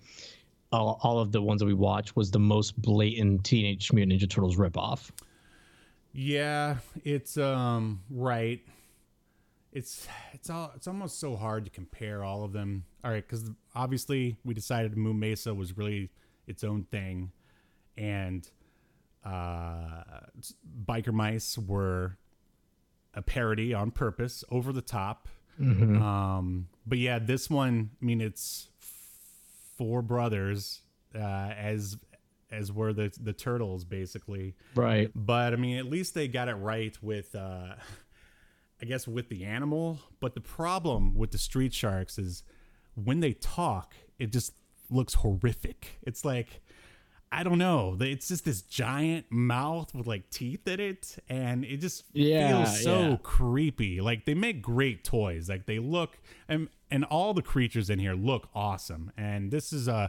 all, all of the ones that we watched was the most blatant Teenage Mutant Ninja Turtles ripoff. yeah. It's um right. It's it's all it's almost so hard to compare all of them. All right, because obviously we decided Moo Mesa was really its own thing, and uh, biker mice were a parody on purpose, over the top. Um, but yeah, this one, I mean, it's four brothers, uh, as as were the the turtles, basically. Right. But I mean, at least they got it right with, uh, I guess, with the animal. But the problem with the street sharks is when they talk, it just looks horrific. It's like, I don't know. It's just this giant mouth with like teeth in it, and it just Yeah, feels so yeah. creepy. Like they make great toys. Like they look, and and all the creatures in here look awesome. And this is uh,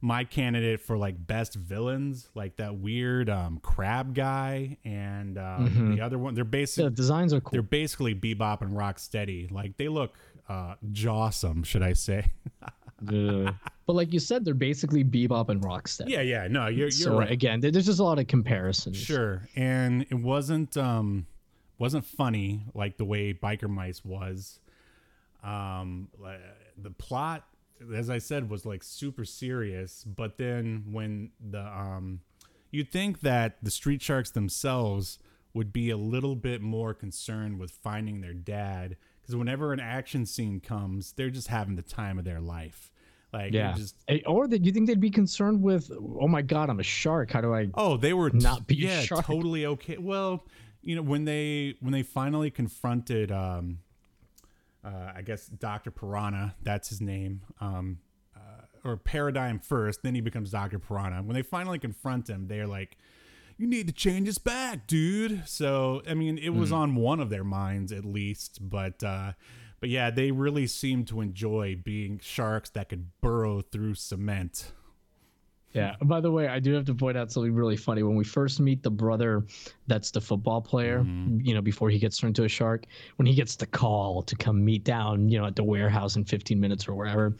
my candidate for like best villains, like that weird um, crab guy, and um, the other one. They're The basically designs are cool. they're basically Bebop and Rocksteady. Like they look uh, jawsome, should I say? Ugh. but like you said, they're basically Bebop and Rocksteady. yeah, yeah. No, you're you're so right. again, there's just a lot of comparisons. Sure, and it wasn't um wasn't funny like the way Biker Mice was. Um, the plot as I said, was like super serious. But then when the um, you'd think that the street sharks themselves would be a little bit more concerned with finding their dad because whenever an action scene comes, they're just having the time of their life. Like Yeah. just Eh, Or that you think they'd be concerned with? Oh my God, I'm a shark. How do I? Oh, they were not be a yeah, shark. totally okay. Well, you know when they when they finally confronted, um, uh, I guess Doctor Piranha, that's his name, um, uh, or Paradigm first, then he becomes Doctor Piranha. When they finally confront him, they're like, "You need to change his back, dude." So I mean, it was on one of their minds at least, but. uh but yeah, they really seem to enjoy being sharks that could burrow through cement. Yeah. By the way, I do have to point out something really funny. When we first meet the brother, that's the football player. Mm-hmm. You know, before he gets turned into a shark, when he gets the call to come meet down, you know, at the warehouse in 15 minutes or wherever,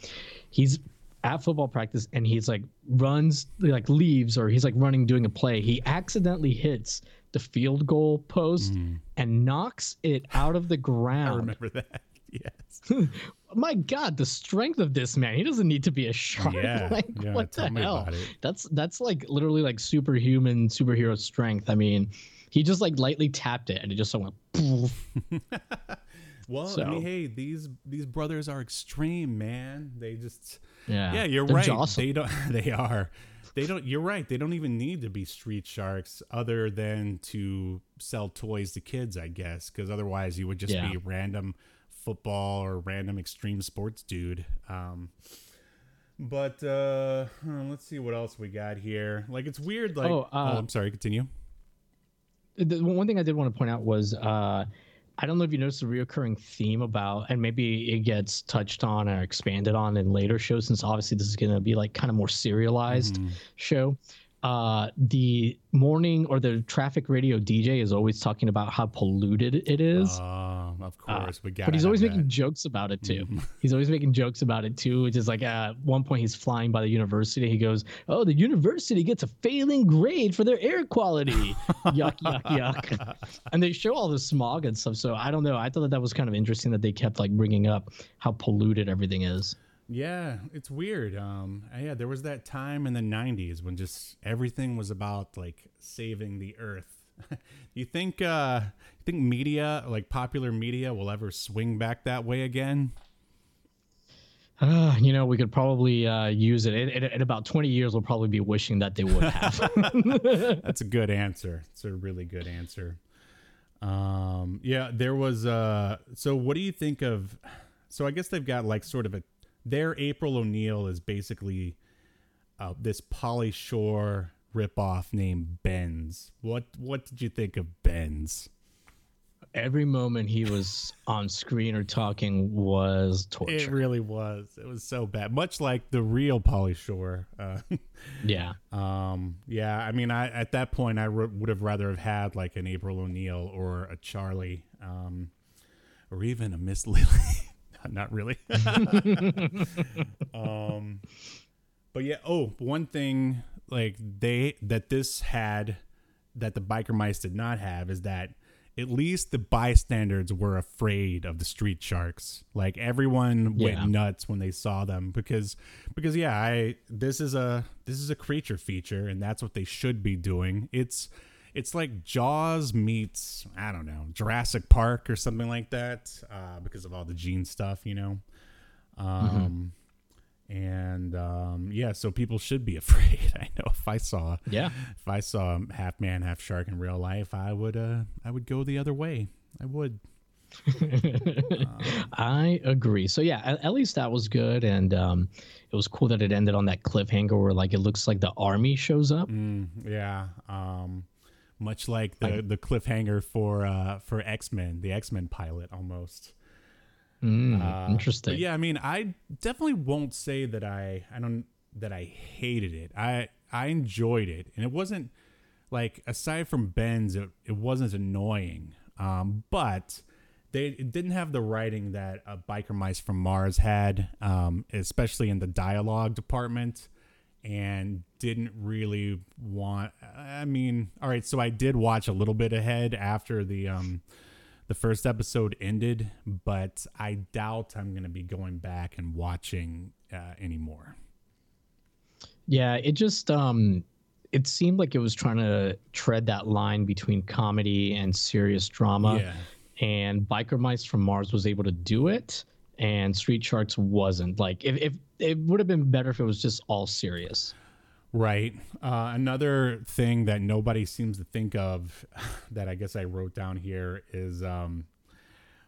he's at football practice and he's like runs like leaves or he's like running doing a play. He accidentally hits the field goal post mm. and knocks it out of the ground. I remember that. Yes. My God, the strength of this man. He doesn't need to be a shark. Yeah, like, yeah, what the hell? That's that's like literally like superhuman superhero strength. I mean, he just like lightly tapped it and it just went poof. Well, I mean, hey, these these brothers are extreme, man. They just Yeah. yeah, you're They're right. jawsome. They don't. They are. They don't. You're right. They don't even need to be street sharks, other than to sell toys to kids, I guess. Because otherwise, you would just Yeah. be random football or random extreme sports dude. Um, but uh, let's see what else we got here. Like it's weird. Like Oh, uh, I'm sorry. Continue. the one thing I did want to point out was uh, I don't know if you noticed the reoccurring theme about, and maybe it gets touched on or expanded on in later shows, since obviously this is going to be like kind of more serialized Mm-hmm. show. Uh, the morning or the traffic radio DJ is always talking about how polluted it is. Uh, of Uh, course, we got. but he's always making jokes about it too. He's always making jokes about it too. Which is like uh, at one point he's flying by the university. He goes, "Oh, the university gets a failing grade for their air quality." yuck, yuck, yuck. And they show all the smog and stuff. So I don't know. I thought that that was kind of interesting that they kept like bringing up how polluted everything is. Yeah, it's weird. Um, yeah, there was that time in the '90s when just everything was about like saving the Earth. you think? Uh, you think media, like popular media, will ever swing back that way again? Uh, you know, we could probably uh, use it. In, in, in about 20 years, we'll probably be wishing that they would have. That's a good answer. It's a really good answer. Um, yeah, there was. Uh, so, what do you think of? So, I guess they've got like sort of a. Their April O'Neil is basically uh, this Pauly Shore ripoff named Benz. What What did you think of Benz? Every moment he was on screen or talking was torture. It really was. It was so bad. Much like the real Pauly Shore. Uh, yeah. Um, yeah, I mean, I at that point I r- would have rather have had like an April O'Neil or a Charlie, um, or even a Miss Lily. Not really. um, but yeah. Oh, one thing like they that this had that the biker mice did not have is that at least the bystanders were afraid of the street sharks. Like everyone went Yeah. nuts when they saw them because because yeah, I this is a this is a creature feature and that's what they should be doing. It's it's like Jaws meets I don't know Jurassic Park or something like that uh, because of all the gene stuff, you know. Um, and um, yeah, so people should be afraid. I know if I saw Yeah. if I saw half man, half shark in real life, I would uh I would go the other way. I would. I agree. So yeah, at, at least that was good, and um, it was cool that it ended on that cliffhanger where like it looks like the army shows up. Mm, yeah. Um much like the the cliffhanger for uh for X-Men, the X-Men pilot almost. Mm, Uh, interesting. Yeah, I mean, I definitely won't say that I I don't that I hated it. I I enjoyed it, and it wasn't like aside from Ben's, it, it wasn't annoying. Um, but they it didn't have the writing that uh, Biker Mice from Mars had, um, especially in the dialogue department, and didn't really want. I mean, all right, so I did watch a little bit ahead after the um the first episode ended, but I doubt I'm going to be going back and watching uh, anymore. Yeah, it just um it seemed like it was trying to tread that line between comedy and serious drama. Yeah. And Biker Mice from Mars was able to do it and Street Sharks wasn't. Like if, if it would have been better if it was just all serious. Right. Uh, another thing that nobody seems to think of that I guess I wrote down here is um,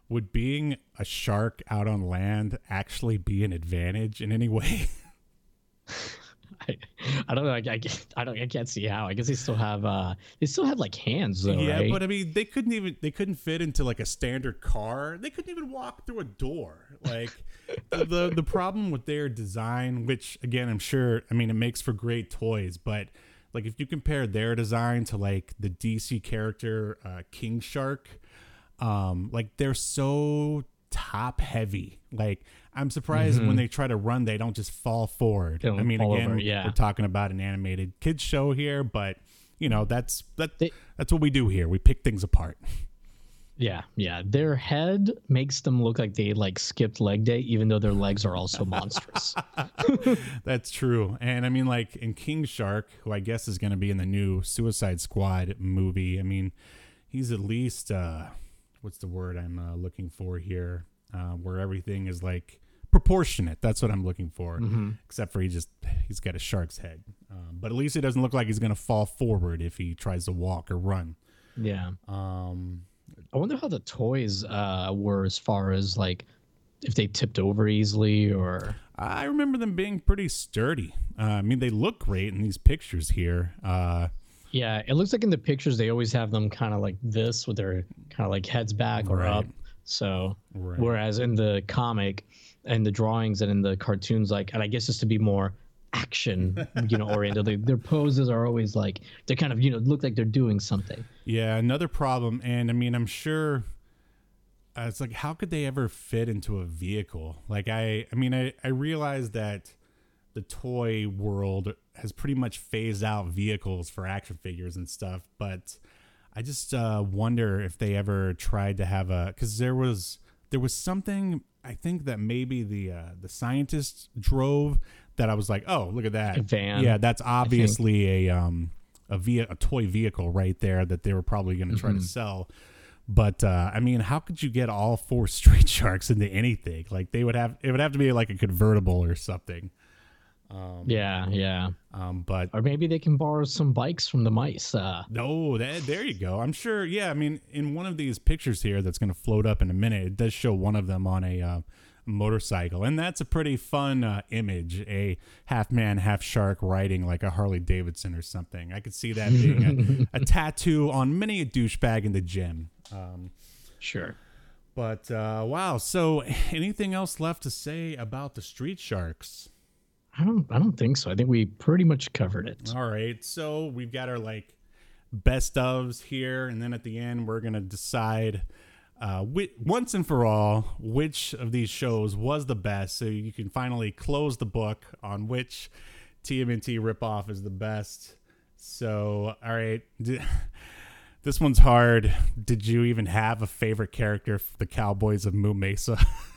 would being a shark out on land actually be an advantage in any way? I, I don't know. I, I, I don't. I can't see how. I guess they still have. uh They still have like hands though. yeah, right? but I mean, they couldn't even they couldn't fit into like a standard car. They couldn't even walk through a door. Like the, the the problem with their design, which again, I'm sure, I mean, it makes for great toys, but like if you compare their design to like the DC character uh, King Shark, um, like they're so top heavy. Like I'm surprised when they try to run, they don't just fall forward. Mm-hmm. Don't I mean, again, over, yeah. we're talking about an animated kids show here, but you know that's that They- that's what we do here. We pick things apart. yeah, yeah. Their head makes them look like they like skipped leg day, even though their legs are also monstrous. That's true. And I mean, like in King Shark, who I guess is going to be in the new Suicide Squad movie, I mean, he's at least, uh, what's the word I'm uh, looking for here? Uh, where everything is like proportionate. That's what I'm looking for. Except for he just, he's got a shark's head. Um, but at least it doesn't look like he's going to fall forward if he tries to walk or run. yeah. Um, I wonder how the toys uh, were as far as like if they tipped over easily or I remember them being pretty sturdy. Uh, I mean, they look great in these pictures here. Uh, yeah, it looks like in the pictures they always have them kind of like this with their kind of like heads back or Right. up. So Right. whereas in the comic and the drawings and in the cartoons, like and I guess just to be more action, you know, oriented, they, their poses are always like they're kind of you know look like they're doing something. Yeah, another problem, and I mean, I'm sure uh, it's like, how could they ever fit into a vehicle? Like, I, I mean, I, I realize that the toy world has pretty much phased out vehicles for action figures and stuff, but I just uh, wonder if they ever tried to have a, because there was, there was something I think that maybe the uh, the scientists drove that I was like, oh, look at that A van, Yeah, that's obviously a um a via a toy vehicle right there that they were probably going to try to sell. But uh, I mean, how could you get all four street sharks into anything? Like they would have it would have to be like a convertible or something. Yeah, yeah. Um, but Or maybe they can borrow some bikes from the mice. Uh, No, that, there you go. I'm sure. Yeah, I mean, in one of these pictures here that's going to float up in a minute, it does show one of them on a uh, motorcycle, and that's a pretty fun uh, image. A half man, half shark riding like a Harley Davidson or something. I could see that being a, a tattoo on many a douchebag in the gym. Um, sure. but uh, wow. So, anything else left to say about the Street Sharks? I don't. I don't think so. I think we pretty much covered it. All right. So we've got our like best ofs here, and then at the end we're gonna decide uh, whi- once and for all which of these shows was the best. So you can finally close the book on which TMNT ripoff is the best. So all right. This one's hard. Did you even have a favorite character the Cowboys of Moo Mesa?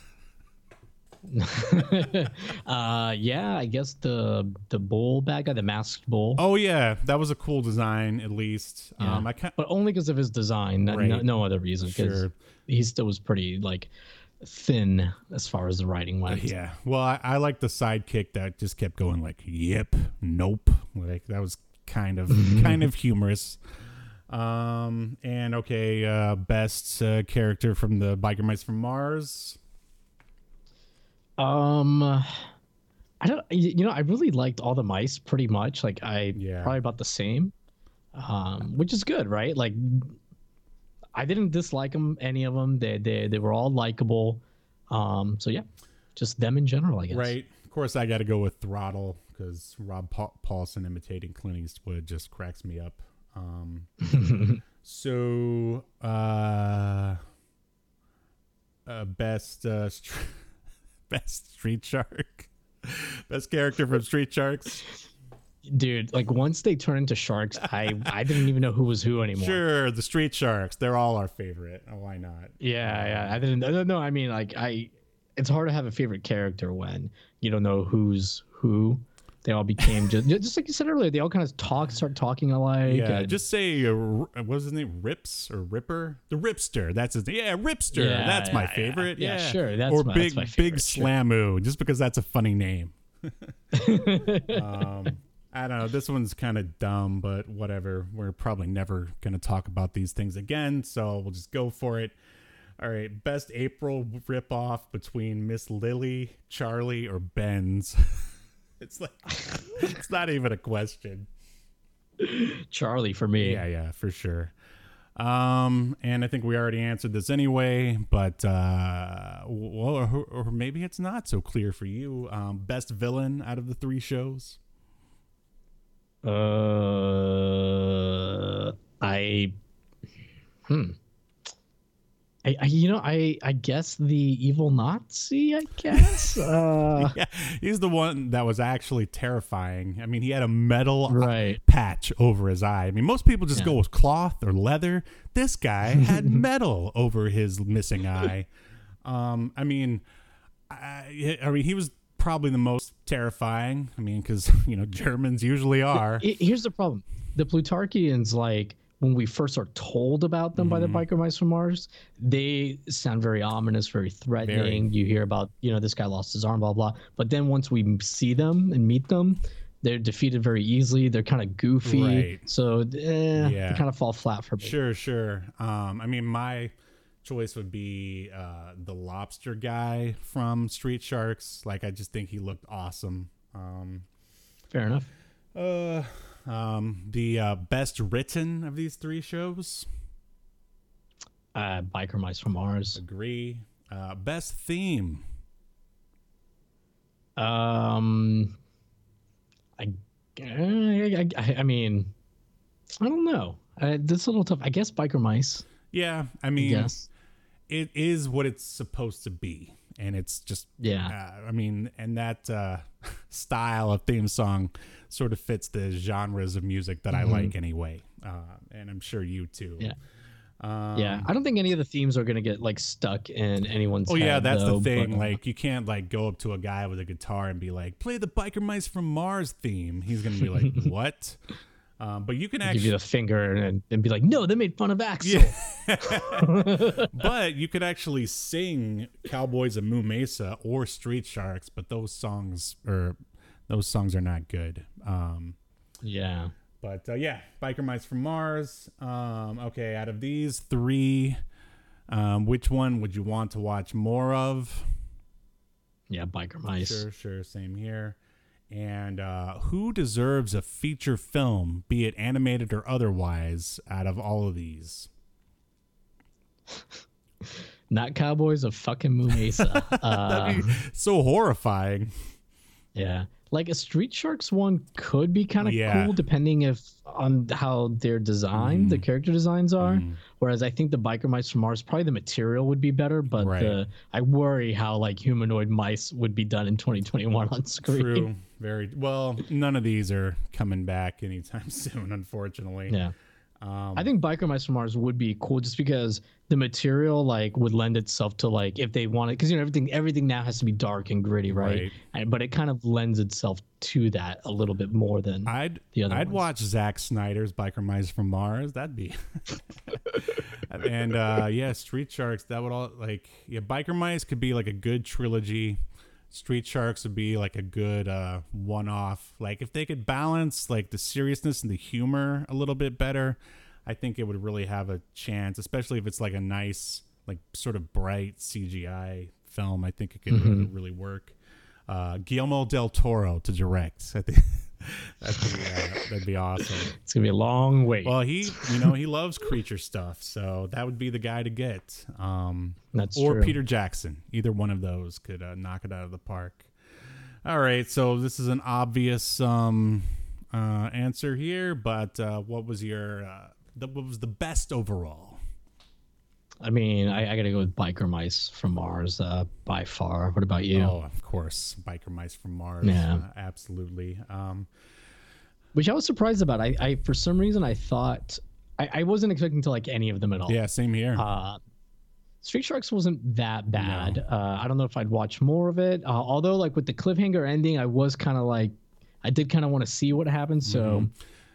Uh, yeah. I guess the the bull bad guy, the masked bull. oh yeah, that was a cool design at least. Yeah. Um, I can but only because of his design, no, no, no other reason. Because Sure. he still was pretty like thin as far as the writing went. Yeah. Well, I, I like the sidekick that just kept going like, "Yep, nope." Like that was kind of kind of humorous. Um and okay, uh best uh, character from the Biker Mice from Mars. Um, I don't. You know, I really liked all the mice pretty much. Like I Yeah. probably about the same. Um, which is good, right? Like I didn't dislike them, any of them. They they they were all likable. Um, so yeah, just them in general, I guess. Right. Of course, I got to go with Throttle because Rob pa- Paulsen imitating Clint Eastwood just cracks me up. Um, so, uh, uh, best uh, str- best Street Shark, best character from Street Sharks. Dude, like once they turn into sharks, I I didn't even know who was who anymore. Sure, the Street Sharks. They're all our favorite. Oh, why not? Yeah, um, yeah. I didn't. No, no. I mean, like I, it's hard to have a favorite character when you don't know who's who. They all became just just like you said earlier. They all kind of talk, start talking alike. Yeah, and- just say uh, what was his name? Rips or Ripper? The Ripster. That's his. Yeah, Ripster. Yeah, that's my yeah, yeah. favorite. Yeah, Yeah, sure, that's or my- big that's my big sure. Slammu, just because that's a funny name. um, I don't know. This one's kind of dumb, but whatever. We're probably never gonna talk about these things again, so we'll just go for it. All right, best April ripoff between Miss Lily, Charlie, or Ben's. it's like it's not even a question. Charlie for me. Yeah, yeah, for sure. Um, and I think we already answered this anyway, but uh, well, or, or maybe it's not so clear for you. Um, best villain out of the three shows. Uh, I, hmm. I, I, you know, I, I guess the evil Nazi. I guess. Uh, Yeah, he's the one that was actually terrifying. I mean, he had a metal Right. patch over his eye. I mean, most people just Yeah. go with cloth or leather. This guy had metal over his missing eye. Um, I mean, I, I mean, he was probably the most terrifying. I mean, because you know Germans usually are. Here's the problem: the Plutarkians, like when we first are told about them by Mm-hmm. the biker mice from Mars, they sound very ominous, very threatening. You hear about, you know, this guy lost his arm, blah blah. But then once we see them and meet them, they're defeated very easily. They're kind of goofy, Right. so eh, Yeah. they kind of fall flat for me. Sure, sure. Um, I mean, my choice would be uh, the lobster guy from Street Sharks. Like, I just think he looked awesome. Um, Fair enough. uh, um, the uh, best written of these three shows. Uh, biker mice from Mars. Agree. Uh, best theme. Um, I, I, I, I mean, I don't know. Uh, this is a little tough. I guess biker mice. Yeah, I mean, Yes. it is what it's supposed to be, and it's just Yeah. Uh, I mean, and that uh, style of theme song sort of fits the genres of music that I like anyway, uh, and I'm sure you too. Mm-hmm. Yeah. Um, Yeah, I don't think any of the themes are gonna get like stuck in anyone's. Oh yeah, that's though, the thing. but- Like you can't like go up to a guy with a guitar and be like, "Play the Biker Mice from Mars theme." He's gonna be like, "What?" Um, but you can give actually you the finger and, and be like, no, they made fun of Axl. but you could actually sing Cowboys of Moo Mesa or Street Sharks, but those songs are those songs are not good. Um, Yeah. but uh, yeah, Biker Mice from Mars. Um, okay, out of these three, um, which one would you want to watch more of? Yeah, biker mice. Sure, sure, same here. And uh, who deserves a feature film, be it animated or otherwise, out of all of these? Not Cowboys of fucking Moo Mesa. uh, That'd be so horrifying. yeah. Like a Street Sharks one could be kind of Yeah. Mm. cool depending if on how their design, the character designs are. Whereas I think the biker mice from Mars, probably the material would be better, but Right. the I worry how like humanoid mice would be done in 2021 on screen. True. Very well. None of these are coming back anytime soon, unfortunately. Yeah. Um, I think Biker Mice from Mars would be cool just because the material like would lend itself to like if they wanted because you know everything everything now has to be dark and gritty, right? Right. And, but it kind of lends itself to that a little bit more than I'd the other I'd ones. watch Zack Snyder's Biker Mice from Mars. That'd be. and uh, yeah, Street Sharks. That would all like yeah. Biker Mice could be like a good trilogy. Street Sharks would be like a good uh, one-off. Like if they could balance like the seriousness and the humor a little bit better, I think it would really have a chance. Especially if it's like a nice, like sort of bright CGI film. I think it could really, really work. Uh, Guillermo del Toro to direct. I think that'd be, uh, that'd be awesome. it's gonna be a long wait. Well, he, you know, he loves creature stuff, so that would be the guy to get. Um, That's or true. Peter Jackson. Either one of those could uh, knock it out of the park. All right, so this is an obvious um, uh, answer here, but uh, what was your uh, the, what was the best overall? I mean, I, I gotta go with Biker Mice from Mars uh, by far. What about you? Oh, of course, biker mice from Mars. Yeah. uh, absolutely. Um, Which I was surprised about. I, I for some reason I thought I, I wasn't expecting to like any of them at all. yeah, same here. Uh, Street Sharks wasn't that bad. Uh, I don't know if I'd watch more of it. Uh, although, like with the cliffhanger ending, I was kind of like, I did kind of want to see what happened. So,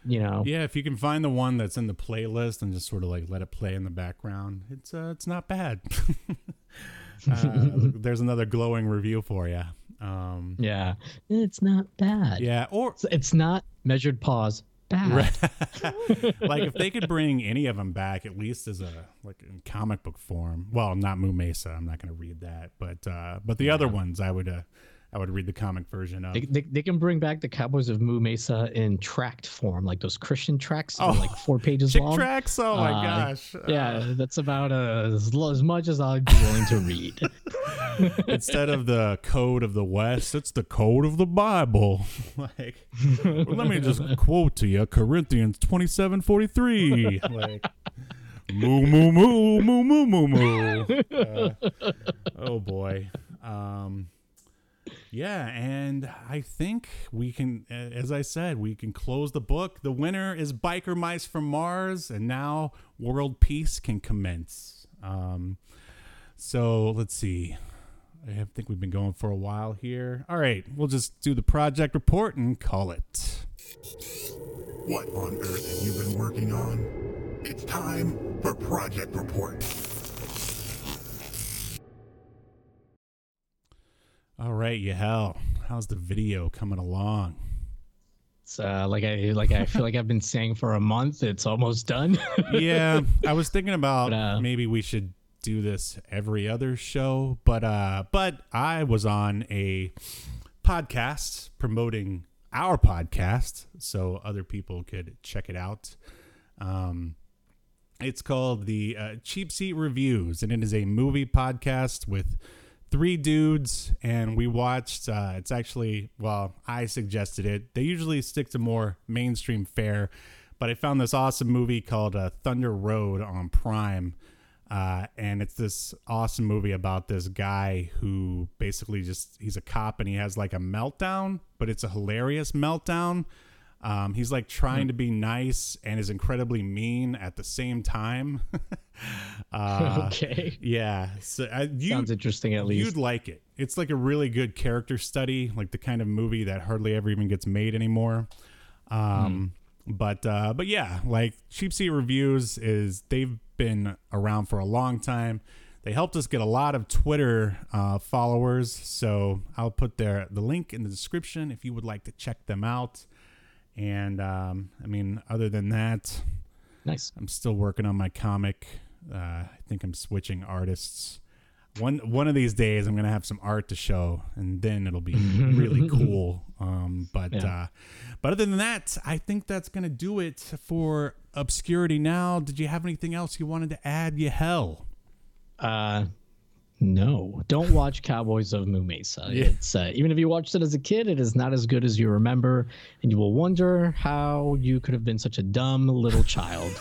you know, Yeah, if you can find the one that's in the playlist and just sort of like let it play in the background, it's uh, it's not bad. uh, there's another glowing review for you. Um, yeah, it's not bad. yeah, or It's- it's not measured pause bad. like if they could bring any of them back, at least as a like in comic book form. Well, not Moo Mesa. I'm not going to read that, but uh, but the other ones, I would uh, I would read the comic version of. They, they, they can bring back the Cowboys of Moo Mesa in tract form, like those Christian tracks, are Oh, like four pages long. tracks. Oh my Uh, gosh. Yeah, that's about uh, as, as much as I'd be willing to read. instead of the code of the West, it's the code of the Bible. like, well, let me just quote to you Corinthians twenty seven forty three. Like, moo moo moo moo moo moo moo. Uh, oh boy. Um, yeah, and I think we can, as I said, we can close the book. The winner is Biker Mice from Mars, and now world peace can commence. Um, so let's see. I think we've been going for a while here. All right, we'll just do the project report and call it. What on earth have you been working on? It's time for Project Report. All right, Yahel. How's the video coming along? It's uh, like I like I feel like I've been saying for a month. It's almost done. yeah, I was thinking about But, uh, maybe we should do this every other show, but uh but I was on a podcast promoting our podcast so other people could check it out. Um it's called the uh, Cheap Seat Reviews and it is a movie podcast with three dudes and we watched uh it's actually well i suggested it. They usually stick to more mainstream fare but i found this awesome movie called uh, thunder road on prime uh, and it's this awesome movie about this guy who basically just he's a cop and he has like a meltdown but it's a hilarious meltdown um, he's like trying to be nice and is incredibly mean at the same time uh, okay, yeah so uh, you, sounds interesting at least. You'd like it. It's like a really good character study, like the kind of movie that hardly ever even gets made anymore. Um, But uh, but yeah, like Cheap Seat Reviews is they've been around for a long time. They helped us get a lot of Twitter uh, followers, so I'll put their the link in the description if you would like to check them out. And um, I mean, other than that, Nice. I'm still working on my comic. Uh, I think I'm switching artists. One one of these days, I'm gonna have some art to show, and then it'll be really cool. Um, but Yeah. uh, but other than that, I think that's gonna do it for obscurity. Now, did you have anything else you wanted to add? Yahel. Uh, no, don't watch Cowboys of Moo Mesa. It's uh, even if you watched it as a kid, it is not as good as you remember, and you will wonder how you could have been such a dumb little child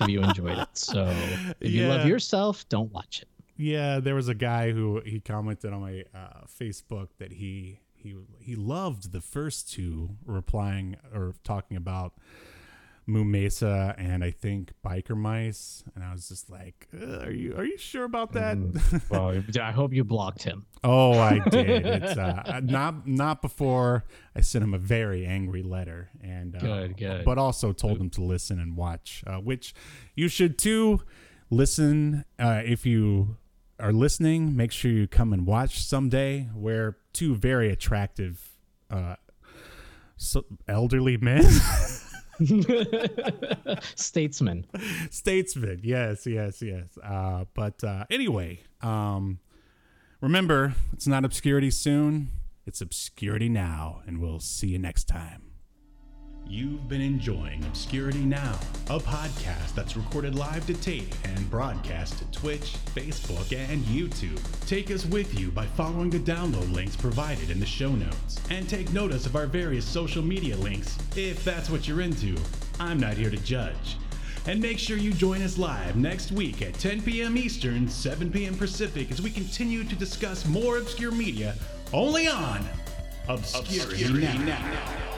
if you enjoyed it. So if you love yourself, don't watch it. Yeah, there was a guy who he commented on my uh, Facebook that he he he loved the first two, replying or talking about Moo Mesa and I think Biker Mice, and I was just like, "Uh, "Are you are you sure about that?" Well, I hope you blocked him. oh, I did. It's uh, not not before I sent him a very angry letter, and uh, Good, good. but also told him to listen and watch, uh, which you should too. Listen uh, if you are listening. Make sure you come and watch someday. We're two very attractive, uh, so elderly men, Statesman. Statesman. Yes, yes, yes. Uh, but uh, anyway, um, remember, it's not obscurity soon. It's obscurity now, and we'll see you next time. You've been enjoying Obscurity Now, a podcast that's recorded live to tape and broadcast to Twitch, Facebook, and YouTube. Take us with you by following the download links provided in the show notes. And take notice of our various social media links if that's what you're into. I'm not here to judge. And make sure you join us live next week at 10 p.m. Eastern, 7 p.m. Pacific as we continue to discuss more obscure media only on Obscurity, now.